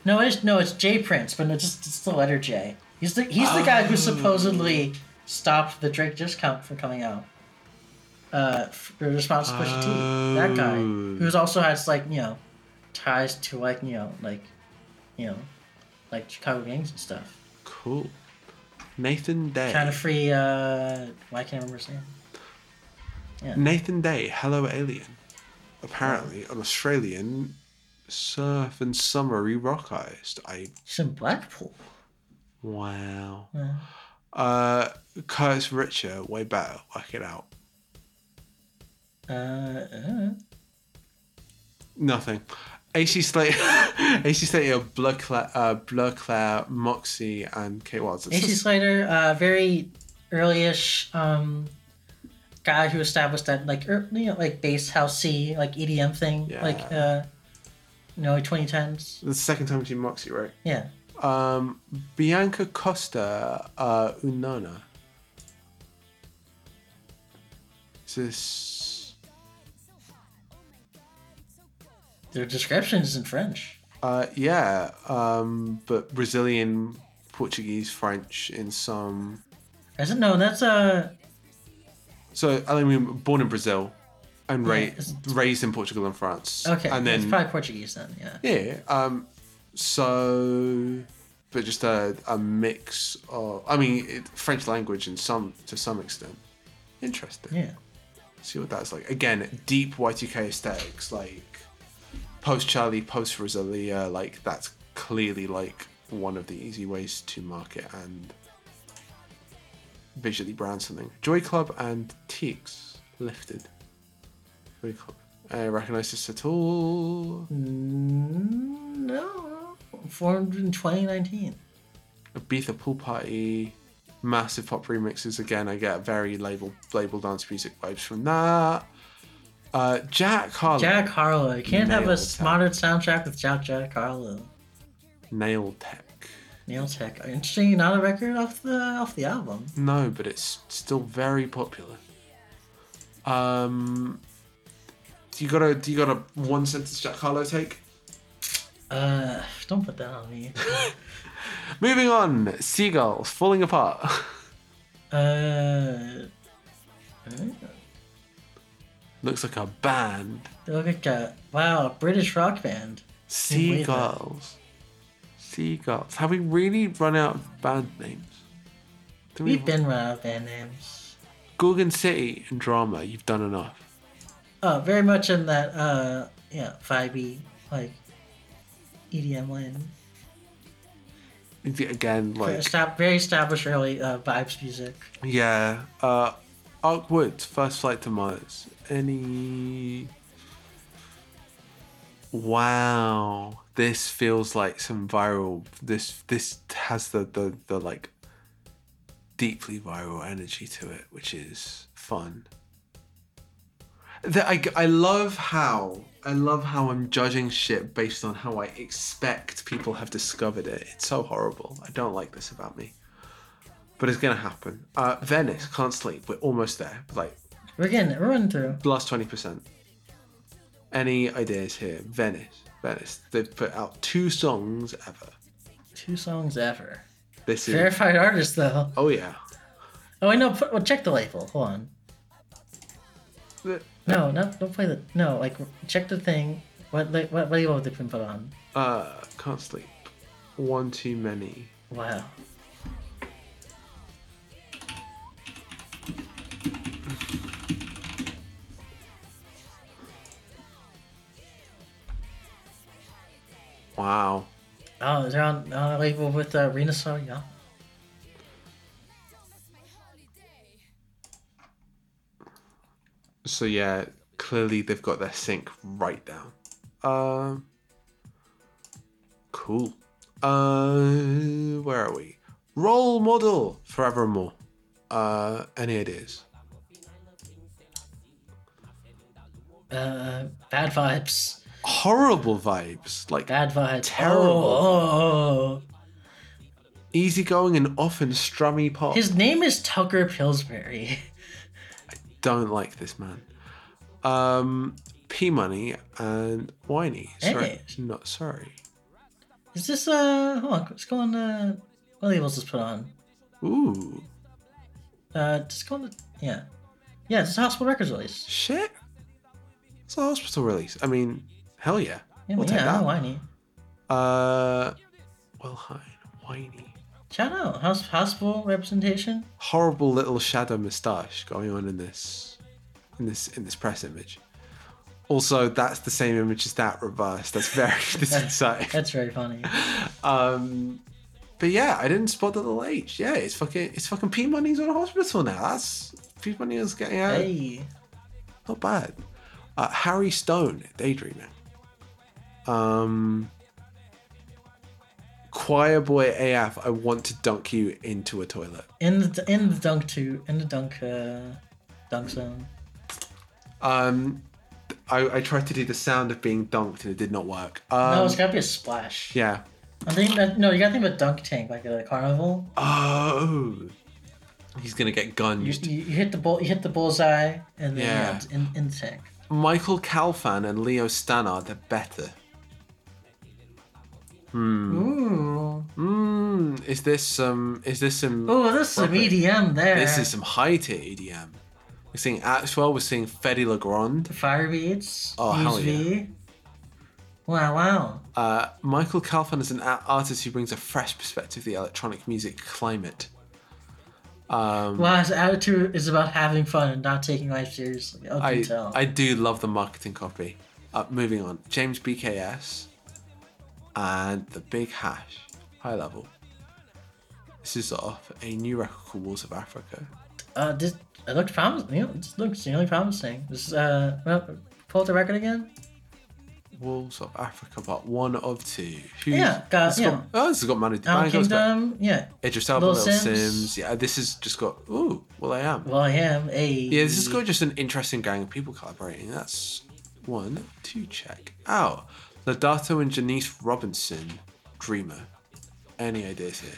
No, it's no, it's J Prince, but it's just it's the letter J. He's the he's the guy who supposedly stopped the Drake discount from coming out. Uh, response to Pusha T. That guy, Oh. who's also has like you know, ties to like you know like, you know, like Chicago gangs and stuff. Cool. Nathan Day. Kind of free uh, why can't I remember his name? Yeah. Nathan Day, Hello Alien. Apparently, an Australian surf and summery rock artist. I in Blackpool. wow. Yeah. Uh, Curtis Richer, way better. Work it out. Uh, uh, Nothing. AC Slater, AC Slater, Blur Claire, uh, Blur Claire, Moxie, and Kate Watts. It's AC just- Slater, uh, very early-ish um, guy who established that like er, you know like bass housey like EDM thing Yeah. like uh, you know like 2010s. the second time seen Moxie, right? Yeah. Um, Bianca Costa, uh, Unona. Is this? Their description is in French. Uh, yeah, um, but Brazilian, Portuguese, French in some. I said no. That's uh So I mean, born in Brazil, and ra- Yeah, raised in Portugal and France. okay. and then it's probably Portuguese then. Yeah. yeah, um, so but just a, a mix of. I mean, it, French language in some to some extent. Interesting. Yeah. See what that's like. Again, deep Y2K aesthetics, like post Charlie, post Rosalia, like that's clearly like one of the easy ways to market and visually brand something. Joy Club and Teaks lifted. Joy Club. I recognize this at all. Mm, no. Formed in 2019. Ibiza Pool Party, massive pop remixes. Again, I get very label label dance music vibes from that. Uh, Jack Harlow. Jack Harlow. You can't have a that. modern soundtrack without Jack Harlow. Nail Tech. Nail Tech. Interesting. Not a record off the off the album. No, but it's still very popular. Um, do you got a do you got a one sentence Jack Harlow take? Uh, don't put that on me. Moving on, Seagulls falling apart. Uh, Looks like a band. they look like a wow, a British rock band. Seagulls. Seagulls. Have we really run out of band names? Do we- We've been run out of band names. Gorgon City and Drama. You've done enough. Oh, very much in that uh, yeah, vibey like EDM lane. Again, like Estab- very established early uh, vibes music. Yeah. Uh Woods, First Flight to Mars. Any Wow. This feels like some viral this this has the the, the like deeply viral energy to it, which is fun. The, I, I love how I love how I'm judging shit based on how I expect people have discovered it. It's so horrible. I don't like this about me but it's gonna happen. Uh, Venice, can't sleep. We're almost there. Like We're getting it. We're running through. the last twenty percent. Any ideas here? Venice, Venice. They've put out two songs ever. Two songs ever. This is Verified artist though. oh yeah. Oh no. Put, well, check the label. Hold on. No, no, don't play the. No, like check the thing. What la- what label have they been put on? Uh, can't sleep. One too many. Wow. Wow. Oh, they're on uh, label with uh, Rina Sawayama. So yeah, clearly they've got their sync right down. Um. cool. Uh, where are we? Role model forevermore. Uh, any ideas? Uh, bad vibes. Horrible vibes, like Bad vibes. Terrible. Oh, oh, easygoing and often strummy oh. pop. His name is Tucker Pillsbury. I don't like this man. Um, P Money and Whiney. Sorry, Hey. not sorry. Is this uh? Hold on. Let's go on. Uh, what labels this put on? Ooh, Uh, just go on. The, yeah, yeah. It's a Hospital Records release. shit. It's a hospital release. I mean, hell yeah. Yeah, We'll yeah. Whiney. Uh, well, hi, Whiney. Shout out Hos- hospital representation. Horrible little shadow moustache going on in this, in this, in this press image. Also, that's the same image as that reversed. That's very disconcerting. That's very funny. Um, but yeah, I didn't spot the little H. Yeah, it's fucking it's fucking P Money's on a hospital now. That's P Money is getting out. Hey, Not bad. Uh, Harry Stone, Daydreaming. Um, Choir Boy AF, I want to dunk you into a toilet. In the in the dunk two in the dunk uh, dunk zone. Um, I, I tried to do the sound of being dunked and it did not work. Um, no, it's gotta be a splash. yeah. I think that no, you gotta think of a dunk tank like at a carnival. Oh, he's gonna get You, you, you hit the bull, you hit the bullseye, and then yeah, in, in the tank. Michael Calfan and Leo Stannard, they're better. Hmm. Is this some? Is this some? ooh, this is some EDM there. This is some high tier EDM. We're seeing Axwell. We're seeing Fedde Le Grand. the fire beats. Oh, hell V. Wow, wow. Uh, Michael Calfan is an a- artist who brings a fresh perspective to the electronic music climate. Um, Well, his attitude is about having fun and not taking life seriously. I I. I do love the marketing copy. Uh, moving on, James BKS and the Big Hash, high level. This is off a new record called Walls of Africa. Uh, this it looked promising. You know, looks really promising. This is uh, well, pull the record again. Walls of Africa, part one of two. Who's, Yeah, got- this yeah. got, oh, this has got Manu Animal Dibango, it's got Kingdom. Yeah. Idris Elba, Little Little Simz. Simz. Yeah, this has just got. Ooh, well, I am. Well, I am a. Yeah, this has got just an interesting gang of people collaborating. That's one to check out. Ladato and Janice Robinson, Dreamer. Any ideas here?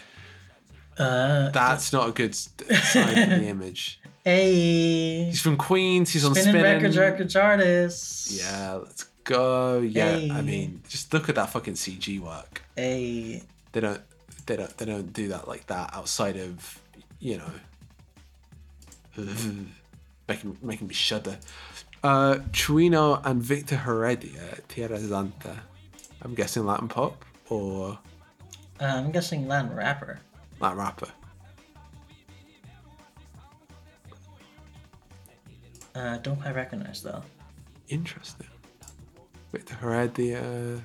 Uh, That's not a good sign for the image. a. He's from Queens. He's on Spinning spinning. records, records artists. Yeah, let's go. Yeah, I mean, just look at that fucking CG work. A. They don't, they don't, they don't do that like that outside of, you know, making making me shudder. Uh, Chuino and Victor Heredia, Tierra Santa. I'm guessing Latin pop or Uh, I'm guessing Latin rapper. Latin rapper. Uh, don't quite recognize though. Interesting. Victor Heredia.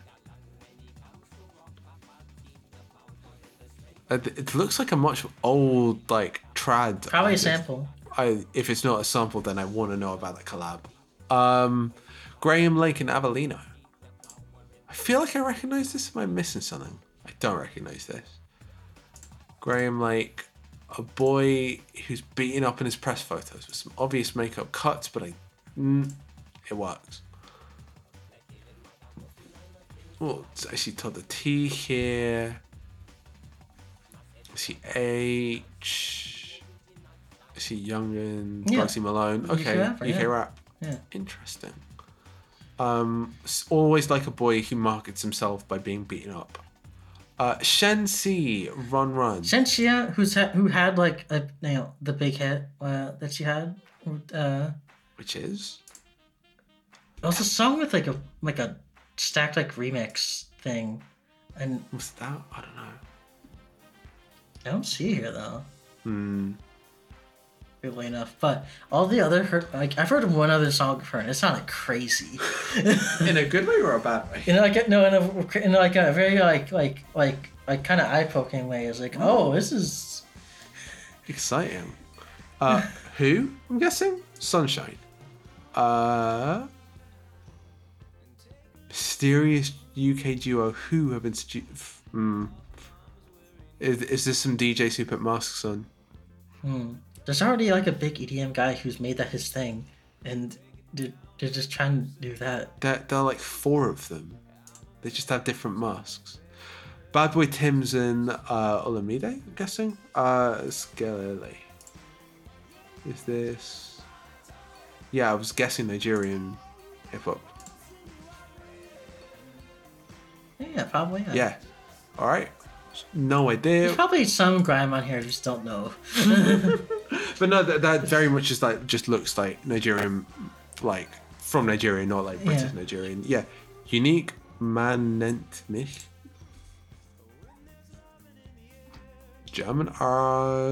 Uh, It looks like a much old like trad. Probably a sample. I if it's not a sample, then I want to know about that collab. Um, Graham Lake and Avellino. I feel like I recognize this. Am I missing something? I don't recognize this. Graham Lake, a boy who's beaten up in his press photos with some obvious makeup cuts, but I, mm, it works. Oh, I see Toddla T here. I see H. I see Youngin, Yeah. Bugsy Malone. Okay, UK yeah. rap. Yeah. Interesting. Um, always like a boy who markets himself by being beaten up. Uh, Shenseea, Run Run. Shenseea, who's ha- who had like a you know the big hit uh, that she had. Uh, which is it was a song with like a like a stacked like remix thing, and what's that? I don't know. I don't see here though. Hmm. Weirdly enough, but all the other her like I've heard one other song of her and it sounded crazy. In a good way or a bad way? Know, like no, in a in like a very like like like like kind of eye poking way. It's like, oh, this is Exciting. Uh, who? I'm guessing Sunshine. Uh, mysterious UK duo Who have been. Stu- hmm. Is, is this some DJ who put masks on? There's already like a big EDM guy who's made that his thing, and they're, they're just trying to do that. There, there are like four of them. They just have different masks. Bad Boy Timz and uh, Olamide, I'm guessing. Uh, Skelele. Is this? Yeah, I was guessing Nigerian hip hop. Yeah, probably. Yeah. Yeah. All right. No There's idea. probably some grime on here. I just don't know. But no, that, that very much is like just looks like Nigerian, like from Nigeria, not like British Yeah. Nigerian. Yeah. Unique man nennt mich. German R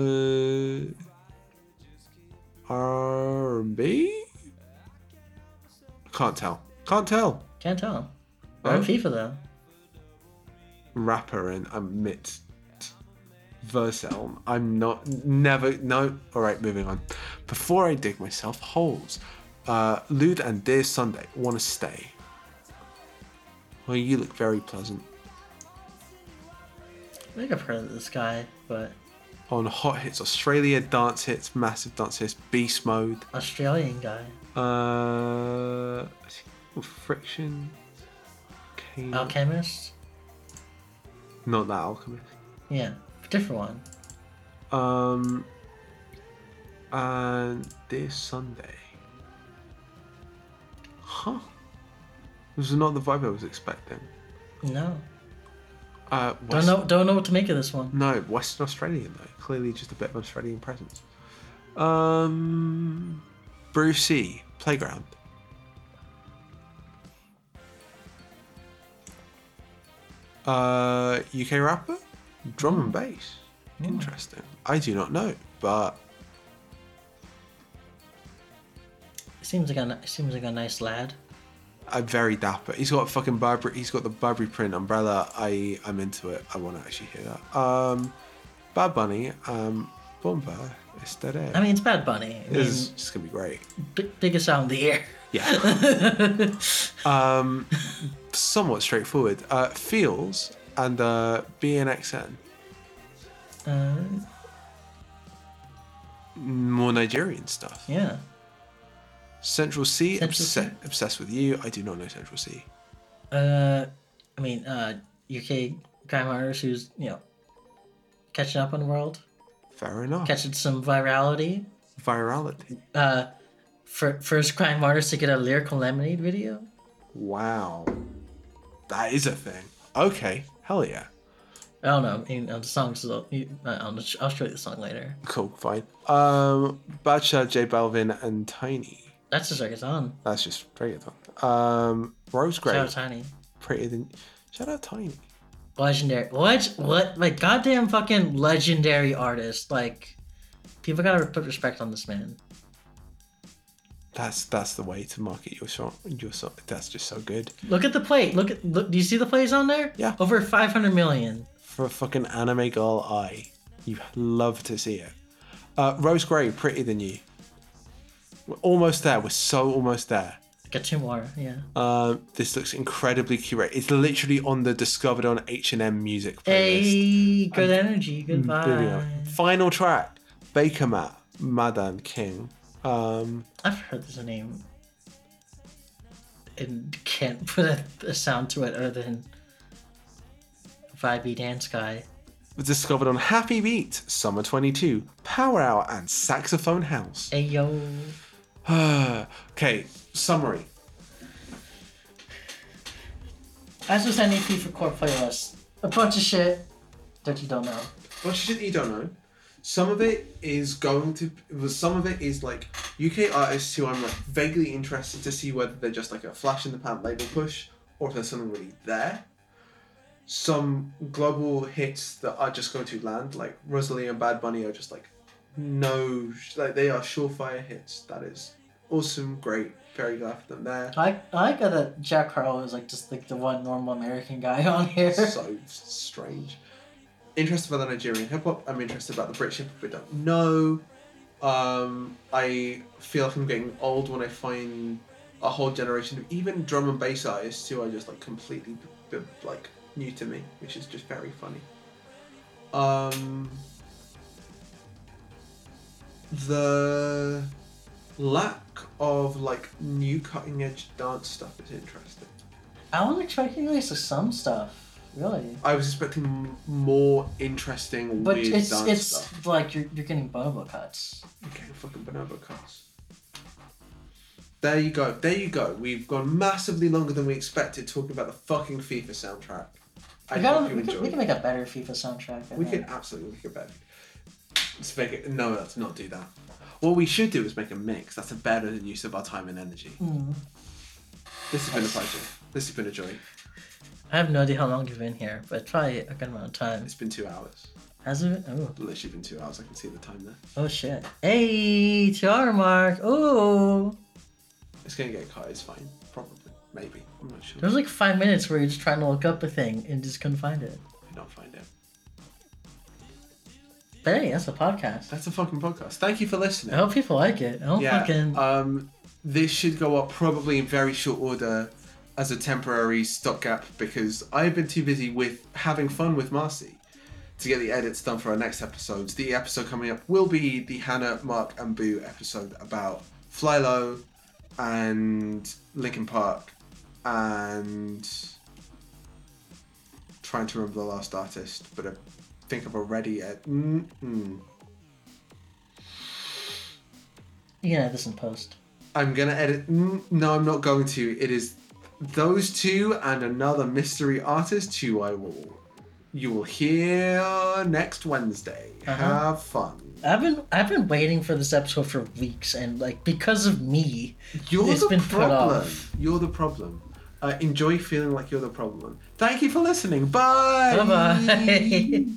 R&B? Can't tell. Can't tell. Can't tell. We're on FIFA though. Rapper and mit Verselm. I'm not never no. All right, moving on. Before I dig myself holes, uh, Lude and Dear Sunday want to stay. Well, you look very pleasant. I think I've heard of this guy, but On Hot Hits Australia, Dance Hits, Massive Dance Hits, Beast Mode, Australian guy. uh, I think called Friction, Alchemist? Not that Alchemist. Yeah, different one. Um, and this Sunday. Huh. This is not the vibe I was expecting. No. Uh, Don't know don't know what to make of this one. No, Western Australian though. Clearly, just a bit of Australian presence. Um, Bruce C. Playground. Uh, UK rapper, drum and bass. Interesting. I do not know, but Seems like a seems like a nice lad. I'm very dapper. He's got fucking Burberry. He's got the Burberry print umbrella. I I'm into it. I want to actually hear that. Um, Bad Bunny. Um, Bomba. Estéreo. I mean, it's Bad Bunny. I mean, just gonna be great. b- biggest sound in the year. Yeah. um, somewhat straightforward. Uh, Feels and uh, BNXN. Uh, More Nigerian stuff. yeah. Central Cee. Central obse- C? Obsessed with you. I do not know Central Cee. Uh, I mean, uh, UK crime artist who's you know catching up on the world, Fair enough. catching some virality. Virality. Uh, for first crime artist to get a lyrical lemonade video. Wow. That is a thing. Okay. Hell yeah. I don't know. I mean, uh, the song's a little- you- I'll, I'll show you the song later. Cool. Fine. Um, Badshah, J Balvin, and Tainy. That's just reggaeton. That's just reggaeton. Um, Rose Gray. Shout out Tainy. Prettier than. Shout out Tainy. Legendary. What? What? Like goddamn fucking legendary artist. Like people gotta put respect on this man. That's that's the way to market your song. Your song. That's just so good. Look at the plate. Look at. Look. Do you see the plays on there? Yeah. Over 500 million. For a fucking anime girl eye, you love to see it. Uh, Rose Gray, prettier than you. We're almost there. We're so almost there. Got two more. Yeah. Um, this looks incredibly curated. It's literally on the discovered on H and M music playlist. Hey, good energy. Good Brilliant. vibe. Final track, Bakermat, Madan King. Um, I've heard this name. And can't put a, a sound to it other than vibey dance guy. was discovered on Happy Beat, Summer 22, Power Hour, and Saxophone House. Hey yo. okay, summary. As with any FIFA Core playlist, a bunch of shit that you don't know. What shit you don't know. Some of it is going to. Some of it is like UK artists who I'm like vaguely interested to see whether they're just like a flash in the pan label push or if there's something really there. Some global hits that are just going to land, like Rosalie and Bad Bunny, are just like no, like they are surefire hits. That is awesome, great, very glad for them there. I I like that Jack Harlow is like just like the one normal American guy on here. so strange. Interested about the Nigerian hip hop. I'm interested about the British hip hop. I don't know. Um, I feel like I'm getting old when I find a whole generation of even drum and bass artists who are just like completely b- b- like new to me, which is just very funny. Um, the lack of like new cutting edge dance stuff is interesting. I was expecting at least some stuff, really. I was expecting m- more interesting But weird it's dance it's stuff. like you're, you're getting bonobo cuts. Okay, fucking bonobo cuts. There you go. There you go. We've gone massively longer than we expected talking about the fucking FIFA soundtrack. I We, hope gotta, you we, can, enjoyed. we can make a better FIFA soundtrack. I We think. could absolutely make it better. Let's make it. No, let's not do that. What we should do is make a mix. That's a better use of our time and energy. Mm. This has been a pleasure. This has been a joy. I have no idea how long you've been here, but probably a good amount of time. It's been two hours. Has it? Oh, Literally been two hours. I can see the time there. oh shit. Hey, hour mark. Oh, It's gonna get cut. It's fine. Probably. Maybe. I'm not sure. there was like five minutes where you're just trying to look up a thing and just couldn't find it. I don't find it. But hey, that's a podcast. That's a fucking podcast. Thank you for listening. I hope people like it. I don't yeah. fucking. Um, this should go up probably in very short order as a temporary stopgap because I've been too busy with having fun with Marcy to get the edits done for our next episodes. The episode coming up will be the Hannah, Mark, and Boo episode about Fly Low and Linkin Park and trying to remember the last artist, but I think I've already. Ed- mm-mm. You can add this in post. I'm gonna edit. mm, No, I'm not going to. It is those two and another mystery artist who I will. You will hear next Wednesday. Uh-huh. Have fun. I've been I've been waiting for this episode for weeks, and like because of me, You're It's the been put problem. off. You're the problem. Uh, enjoy feeling like you're the problem. Thank you for listening. Bye. bye bye.